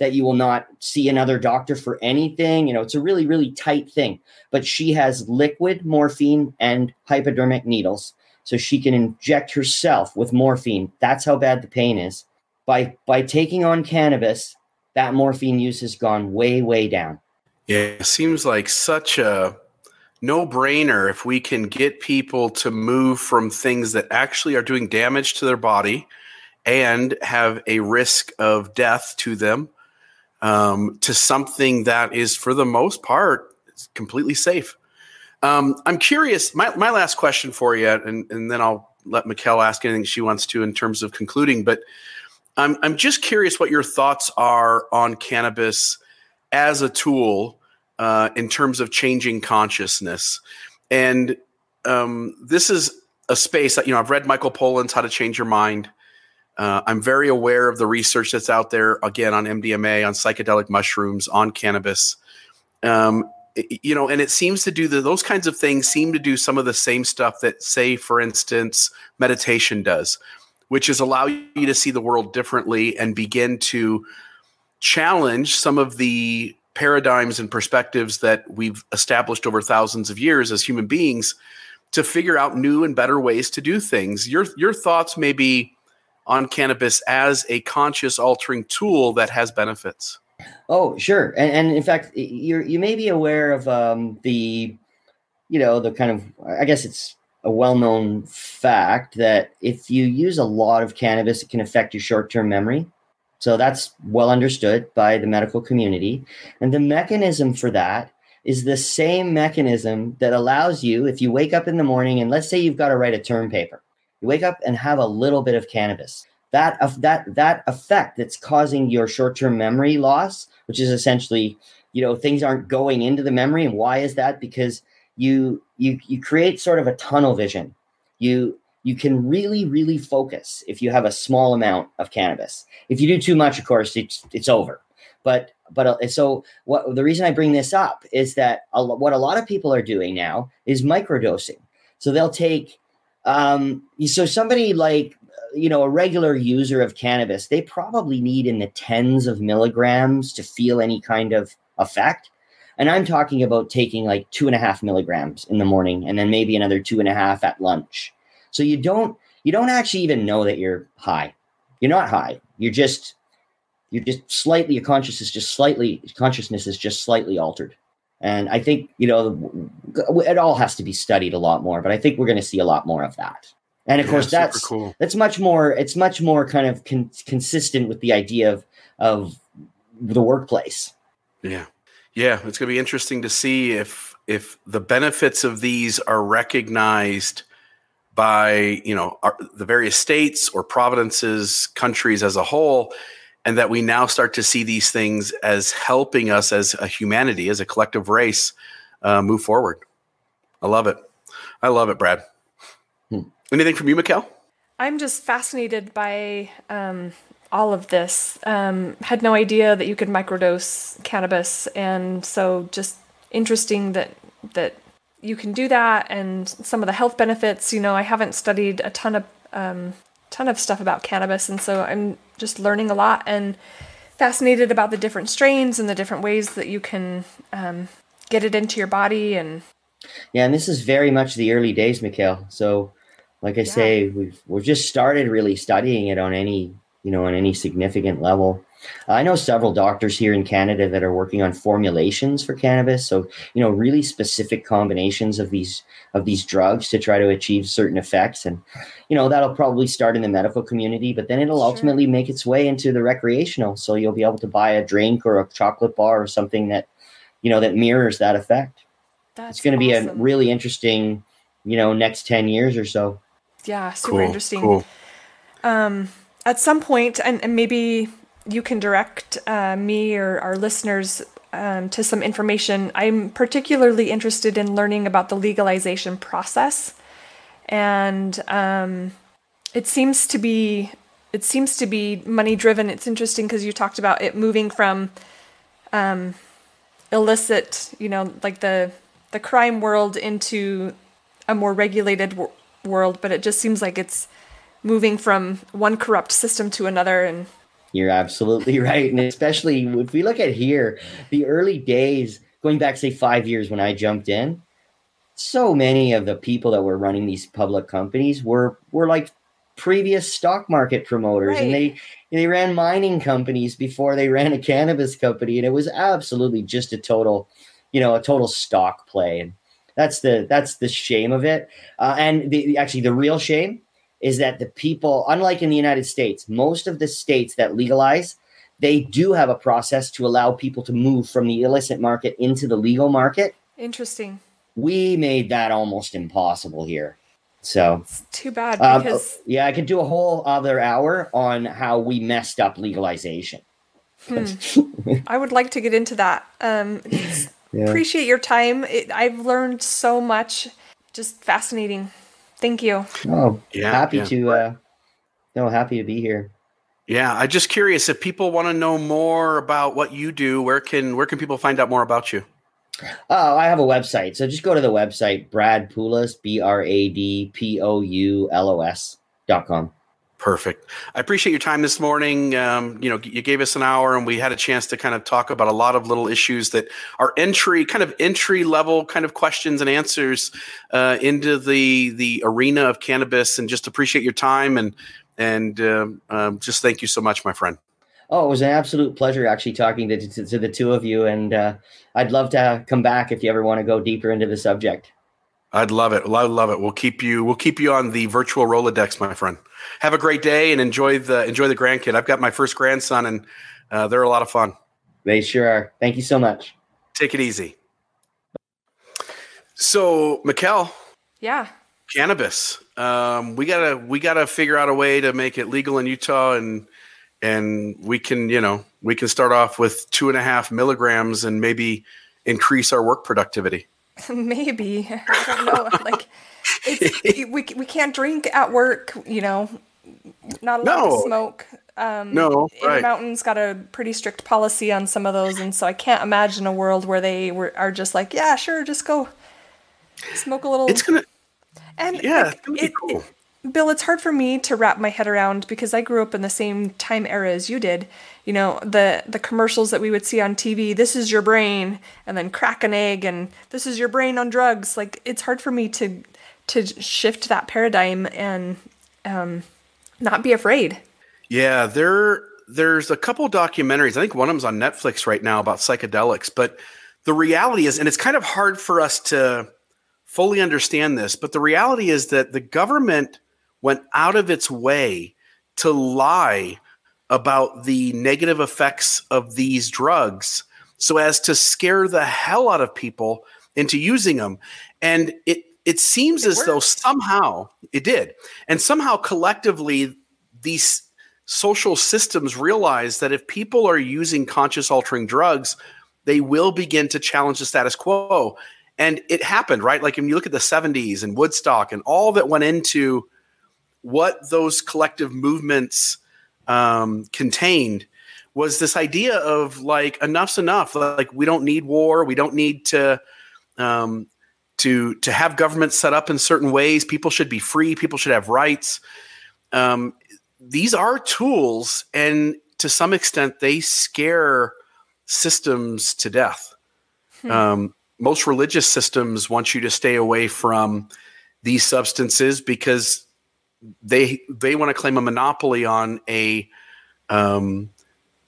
D: that you will not see another doctor for anything. You know, it's a really, really tight thing. But she has liquid morphine and hypodermic needles. So she can inject herself with morphine. That's how bad the pain is. By by taking on cannabis, that morphine use has gone way, way down.
B: Yeah, it seems like such a no brainer if we can get people to move from things that actually are doing damage to their body and have a risk of death to them um, to something that is, for the most part, completely safe. Um, I'm curious. My, my last question for you, and, and then I'll let Mikkel ask anything she wants to in terms of concluding. But I'm, I'm just curious what your thoughts are on cannabis as a tool uh, in terms of changing consciousness. And um, this is a space that, you know, I've read Michael Pollan's How to Change Your Mind. Uh, I'm very aware of the research that's out there, again, on MDMA, on psychedelic mushrooms, on cannabis. Um, you know, and it seems to do the, those kinds of things seem to do some of the same stuff that, say, for instance, meditation does, which is allow you to see the world differently and begin to challenge some of the paradigms and perspectives that we've established over thousands of years as human beings to figure out new and better ways to do things. Your your thoughts maybe on cannabis as a conscious altering tool that has benefits.
D: Oh, sure. And, and in fact, you you may be aware of um, the, you know, the kind of I guess it's a well-known fact that if you use a lot of cannabis, it can affect your short-term memory. So that's well understood by the medical community. And the mechanism for that is the same mechanism that allows you, if you wake up in the morning and let's say you've got to write a term paper, you wake up and have a little bit of cannabis. That, of that, that effect that's causing your short-term memory loss, which is essentially, you know, things aren't going into the memory. And why is that? Because you you you create sort of a tunnel vision. You you can really really focus if you have a small amount of cannabis if you do too much of course it's it's over but but uh, so what the reason i bring this up is that a, what a lot of people are doing now is microdosing so they'll take um so somebody like you know a regular user of cannabis they probably need in the tens of milligrams to feel any kind of effect and i'm talking about taking like two and a half milligrams in the morning and then maybe another two and a half at lunch so you don't you don't actually even know that you're high. You're not high. You're just you're just slightly your consciousness is just slightly consciousness is just slightly altered. And I think you know it all has to be studied a lot more, but I think we're going to see a lot more of that. And of yeah, course, that's cool. that's much more. It's much more kind of con- consistent with the idea of of the workplace.
B: Yeah, yeah, it's going to be interesting to see if if the benefits of these are recognized by you know our, the various states or provinces, countries as a whole, and that we now start to see these things as helping us as a humanity, as a collective race, uh, move forward. I love it. I love it, Brad. Hmm. Anything from you, Mikkel?
C: I'm just fascinated by um, all of this. Um, had no idea that you could microdose cannabis, and so just interesting that that you can do that and some of the health benefits you know i haven't studied a ton of um, ton of stuff about cannabis and so i'm just learning a lot and fascinated about the different strains and the different ways that you can um, get it into your body and
D: yeah and this is very much the early days mikhail so like i yeah. say we've we've just started really studying it on any you know on any significant level I know several doctors here in Canada that are working on formulations for cannabis. So, you know, really specific combinations of these of these drugs to try to achieve certain effects. And, you know, that'll probably start in the medical community, but then it'll sure. ultimately make its way into the recreational. So you'll be able to buy a drink or a chocolate bar or something that, you know, that mirrors that effect. That's it's going to awesome. be a really interesting, you know, next 10 years or so.
C: Yeah, super cool. interesting. Cool. Um, at some point, and, and maybe you can direct uh, me or our listeners um, to some information. I'm particularly interested in learning about the legalization process, and um, it seems to be it seems to be money driven. It's interesting because you talked about it moving from um, illicit, you know, like the the crime world into a more regulated w- world, but it just seems like it's moving from one corrupt system to another and
D: you're absolutely *laughs* right. And especially if we look at here, the early days, going back, say, five years when I jumped in, so many of the people that were running these public companies were were like previous stock market promoters right. and they they ran mining companies before they ran a cannabis company and it was absolutely just a total you know a total stock play and that's the that's the shame of it uh, and the actually the real shame is that the people, unlike in the United States, most of the states that legalize, they do have a process to allow people to move from the illicit market into the legal market.
C: Interesting.
D: We made that almost impossible here. So
C: it's too bad um, because
D: um, yeah, I could do a whole other hour on how we messed up legalization.
C: Hmm. *laughs* I would like to get into that. Um, yeah. appreciate your time. It, I've learned so much. Just fascinating. Thank you.
D: Oh, yeah, happy yeah. to. Uh, no, happy to be here.
B: Yeah, I'm just curious if people want to know more about what you do. Where can where can people find out more about you?
D: Oh, I have a website. So just go to the website, Brad Poulos, B R A D P O U L O S dot com.
B: Perfect. I appreciate your time this morning. Um, you know, you gave us an hour and we had a chance to kind of talk about a lot of little issues that are entry, kind of entry level kind of questions and answers uh, into the the arena of cannabis. And just appreciate your time and and um, um, just thank you so much, my friend.
D: Oh, it was an absolute pleasure actually talking to, to, to the two of you, and uh, I'd love to come back if you ever want to go deeper into the subject.
B: I'd love it. I'd love it. We'll keep you. We'll keep you on the virtual Rolodex, my friend. Have a great day and enjoy the enjoy the grandkid. I've got my first grandson, and uh, they're a lot of fun.
D: They sure are. Thank you so much.
B: Take it easy. So, Mikkel.
C: Yeah.
B: Cannabis. Um, we gotta we gotta figure out a way to make it legal in Utah, and and we can you know we can start off with two and a half milligrams and maybe increase our work productivity. *laughs*
C: Maybe I don't know. *laughs* like it's, we we can't drink at work. You know, not allowed no. to smoke. Um,
B: no,
C: right. Mountain's got a pretty strict policy on some of those, and so I can't imagine a world where they were are just like, yeah, sure, just go smoke a little.
B: It's gonna.
C: And
B: yeah, like, it, cool.
C: it, Bill, it's hard for me to wrap my head around because I grew up in the same time era as you did. You know, the the commercials that we would see on TV, this is your brain, and then crack an egg and this is your brain on drugs. Like it's hard for me to to shift that paradigm and um, not be afraid.
B: Yeah, there there's a couple documentaries. I think one of them's on Netflix right now about psychedelics, but the reality is and it's kind of hard for us to fully understand this, but the reality is that the government went out of its way to lie about the negative effects of these drugs so as to scare the hell out of people into using them. And it it seems it as worked. though somehow it did. And somehow collectively these social systems realize that if people are using conscious altering drugs, they will begin to challenge the status quo. And it happened, right? Like when you look at the 70s and Woodstock and all that went into what those collective movements um, contained was this idea of like enough's enough. Like we don't need war. We don't need to um, to to have government set up in certain ways. People should be free. People should have rights. Um, these are tools, and to some extent, they scare systems to death. Hmm. Um, most religious systems want you to stay away from these substances because they they want to claim a monopoly on a um,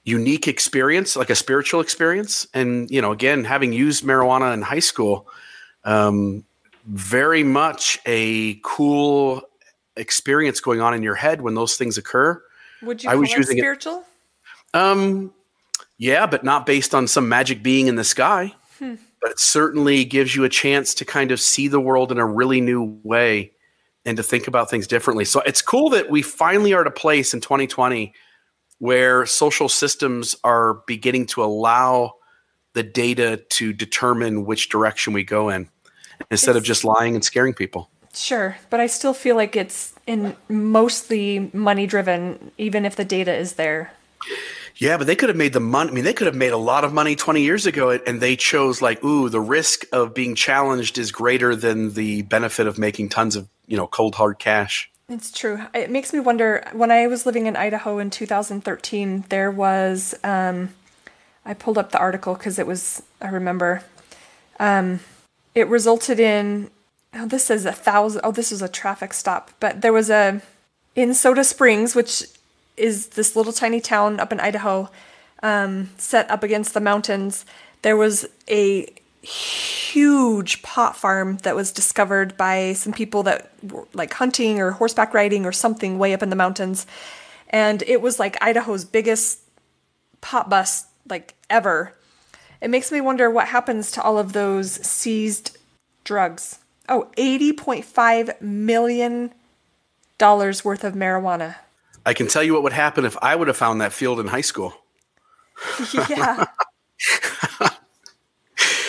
B: unique experience, like a spiritual experience. And you know, again, having used marijuana in high school, um, very much a cool experience going on in your head when those things occur.
C: Would you I was using spiritual?
B: It, um, yeah, but not based on some magic being in the sky. Hmm. But it certainly gives you a chance to kind of see the world in a really new way and to think about things differently. So it's cool that we finally are at a place in 2020 where social systems are beginning to allow the data to determine which direction we go in instead it's, of just lying and scaring people.
C: Sure, but I still feel like it's in mostly money driven even if the data is there.
B: Yeah, but they could have made the money. I mean, they could have made a lot of money 20 years ago, and they chose like, ooh, the risk of being challenged is greater than the benefit of making tons of you know cold hard cash.
C: It's true. It makes me wonder. When I was living in Idaho in 2013, there was. Um, I pulled up the article because it was. I remember. Um, it resulted in. Oh, this says a thousand. Oh, this was a traffic stop, but there was a in Soda Springs, which is this little tiny town up in Idaho, um, set up against the mountains. There was a huge pot farm that was discovered by some people that were like hunting or horseback riding or something way up in the mountains. And it was like Idaho's biggest pot bust like ever. It makes me wonder what happens to all of those seized drugs. Oh, $80.5 million worth of marijuana.
B: I can tell you what would happen if I would have found that field in high school. *laughs*
C: yeah. *laughs*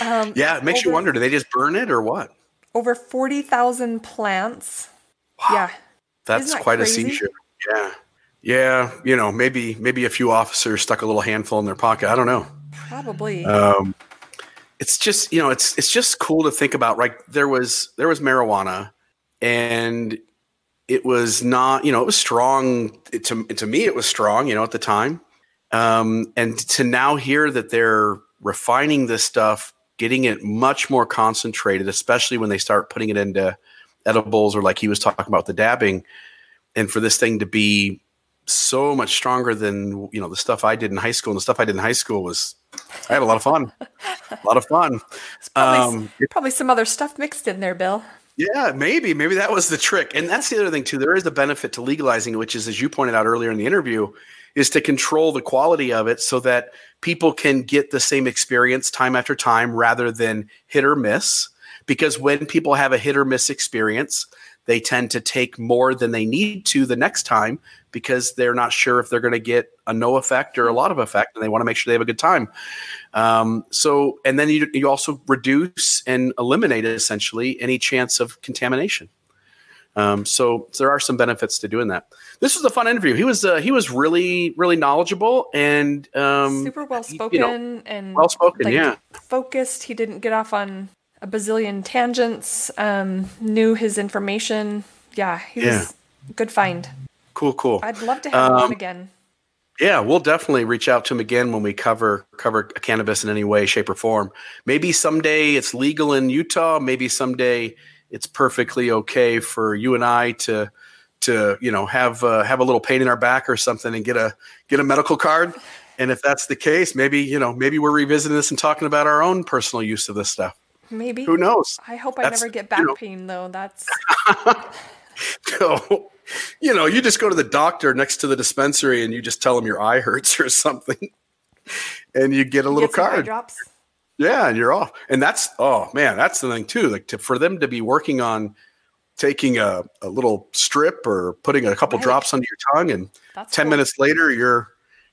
C: Um,
B: Yeah, it makes you wonder: do they just burn it or what?
C: Over forty thousand plants. Yeah,
B: That's
C: that
B: quite
C: crazy?
B: a seizure. Yeah, yeah. You know, maybe maybe a few officers stuck a little handful in their pocket. I don't know.
C: Probably.
B: Um, it's just you know, it's it's just cool to think about. Right, there was there was marijuana, and it was not you know it was strong it, to to me it was strong you know at the time, um, and to now hear that they're refining this stuff, getting it much more concentrated, especially when they start putting it into edibles or like he was talking about the dabbing, and for this thing to be so much stronger than you know the stuff I did in high school. And the stuff I did in high school was I had a lot of fun, a lot of fun.
C: It's probably,
B: um,
C: probably some other stuff mixed in there, Bill.
B: Yeah, maybe maybe that was the trick, and that's the other thing too. There is a benefit to legalizing, which is, as you pointed out earlier in the interview, is to control the quality of it so that people can get the same experience time after time rather than hit or miss. Because when people have a hit or miss experience, they tend to take more than they need to the next time because they're not sure if they're going to get a no effect or a lot of effect, and they want to make sure they have a good time. Um, so, and then you, you also reduce and eliminate essentially any chance of contamination. Um, so there are some benefits to doing that. This was a fun interview. He was uh, he was really really knowledgeable and um,
C: Super well
B: you
C: spoken
B: know,
C: and
B: well-spoken,
C: like,
B: yeah.
C: focused. He didn't get off on a bazillion tangents. Um, knew his information. Yeah, he
B: Yeah.
C: was good find.
B: cool cool.
C: I'd love to have him
B: Um,
C: on again.
B: Yeah, we'll definitely reach out to him again when we cover cover cannabis in any way, shape, or form. Maybe someday it's legal in Utah. Maybe someday it's perfectly okay for you and I to to you know have uh, have a little pain in our back or something and get a get a medical card. And if that's the case, maybe you know maybe we're revisiting this and talking about our own personal use of this stuff.
C: Maybe.
B: Who knows?
C: I hope I never get
B: you
C: back
B: know.
C: pain though. That's *laughs*
B: So, you know, you just go to the doctor next to the dispensary and you just tell them your eye hurts or something, *laughs* and you get a little
C: get
B: card.
C: drops.
B: Yeah, and you're off. And that's oh man, that's the thing too. Like to, for them to be working on taking a, a little strip or putting a couple
C: Right.
B: drops under your tongue, and
C: That's
B: ten
C: cool.
B: minutes later you're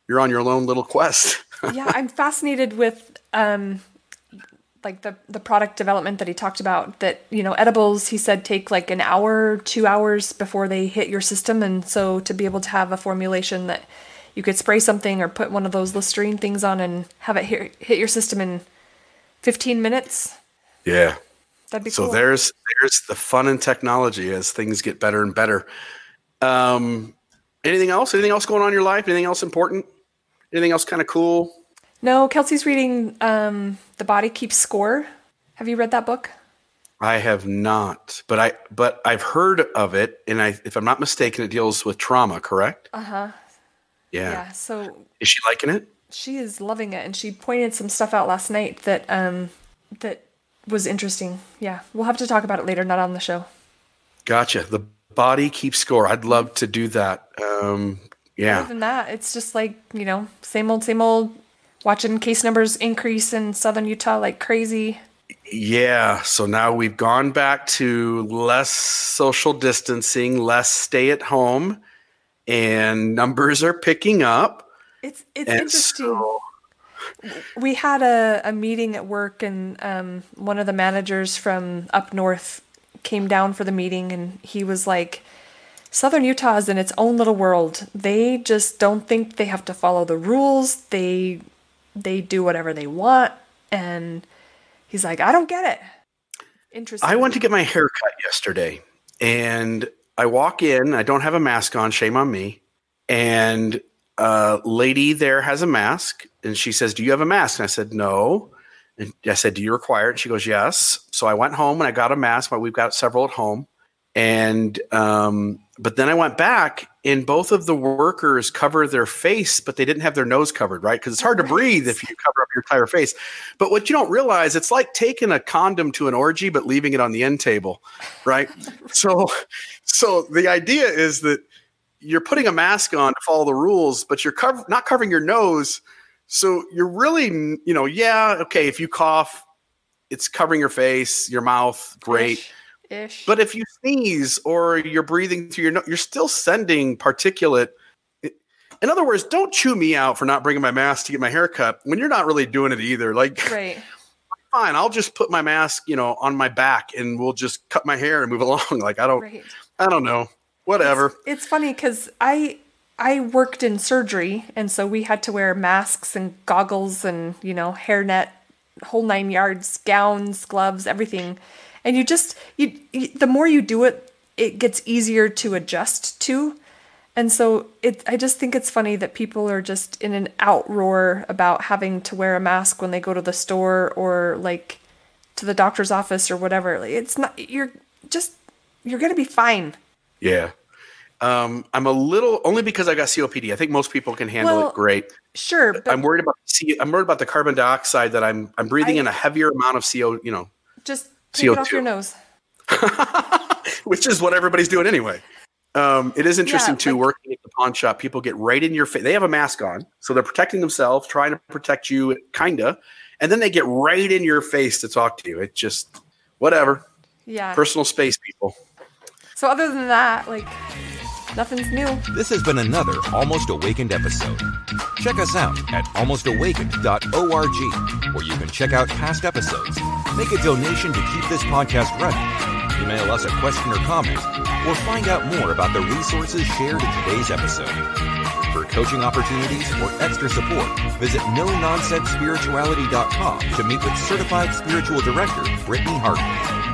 B: you're on your own little quest. *laughs*
C: yeah, I'm fascinated with um, like the the product development that he talked about. That you know, edibles. He said take like an hour, two hours before they hit your system, and so to be able to have a formulation that you could spray something or put one of those Listerine things on and have it hit, hit your system in 15 minutes.
B: yeah.
C: That'd be
B: So
C: cool.
B: there's there's the fun in technology as things get better and better. Um, anything else? Anything else going on in your life? Anything else important? Anything else kind of cool?
C: No, Kelsey's reading um, The Body Keeps Score. Have you read that book?
B: I have not, but I but I've heard of it, and I, if I'm not mistaken, it deals with trauma. Correct?
C: Uh huh.
B: Yeah.
C: Yeah. So
B: Is she liking it?
C: she is loving it, and she pointed some stuff out last night that um that was interesting. Yeah, we'll have to talk about it later, not on the show.
B: Gotcha. The body keeps score. I'd love to do that. Um,
C: Other than that, it's just like you know, same old, same old. Watching case numbers increase in southern Utah like crazy.
B: Yeah. So now we've gone back to less social distancing, less stay at home, and numbers are picking up.
C: It's it's
B: And
C: interesting.
B: so,
C: we had a, a meeting at work and um, one of the managers from up north came down for the meeting and he was like southern utah is in its own little world they just don't think they have to follow the rules they they do whatever they want and he's like i don't get it interesting
B: I went to get my hair cut yesterday and I walk in, I don't have a mask on, shame on me. And a lady there has a mask and she says, Do you have a mask? And I said, No. And I said, Do you require it? And she goes, Yes. So I went home and I got a mask. Well, we've got several at home. And um, but then I went back and both of the workers cover their face, but they didn't have their nose covered, right? Because it's hard to breathe if you cover up your entire face. But what you don't realize, it's like taking a condom to an orgy, but leaving it on the end table, right? *laughs* so, so the idea is that you're putting a mask on to follow the rules, but you're cover- not covering your nose. So you're really, you know, yeah, okay. If you cough, it's covering your face, your mouth, great.
C: ish, ish.
B: But if you sneeze or you're breathing through your nose, you're still sending particulate. In other words, don't chew me out for not bringing my mask to get my hair cut when you're not really doing it either. Like *laughs*
C: right
B: fine. I'll just put my mask, you know, on my back and we'll just cut my hair and move *laughs* along. Like I don't, right. I don't know, whatever.
C: It's, it's funny because I I worked in surgery, and so we had to wear masks and goggles and you know hairnet, whole nine yards, gowns, gloves, everything. And you just you, you the more you do it, it gets easier to adjust to. And so it I just think it's funny that people are just in an outroar about having to wear a mask when they go to the store or like to the doctor's office or whatever. It's not you're just you're going to be fine.
B: Yeah. Um, I'm a little only because I got COPD. I think most people can handle well, it great.
C: Sure,
B: but I'm worried about I'm worried about the carbon dioxide that I'm I'm breathing I, in a heavier amount of CO. You know,
C: just take CO2. it off your nose. *laughs*
B: Which is what everybody's doing anyway. Um, it is interesting yeah, too. Like, working at the pawn shop, people get right in your face. They have a mask on, so they're protecting themselves, trying to protect you, kinda, and then they get right in your face to talk to you. It just whatever.
C: Yeah.
B: Personal space, people.
C: So other than that, like Nothing's new.
A: This has been another Almost Awakened episode. Check us out at almostawakened.org, where you can check out past episodes, make a donation to keep this podcast running, email us a question or comment, or find out more about the resources shared in today's episode. For coaching opportunities or extra support, visit no-nonsense-spirituality.com to meet with certified spiritual director Brittany Hartman.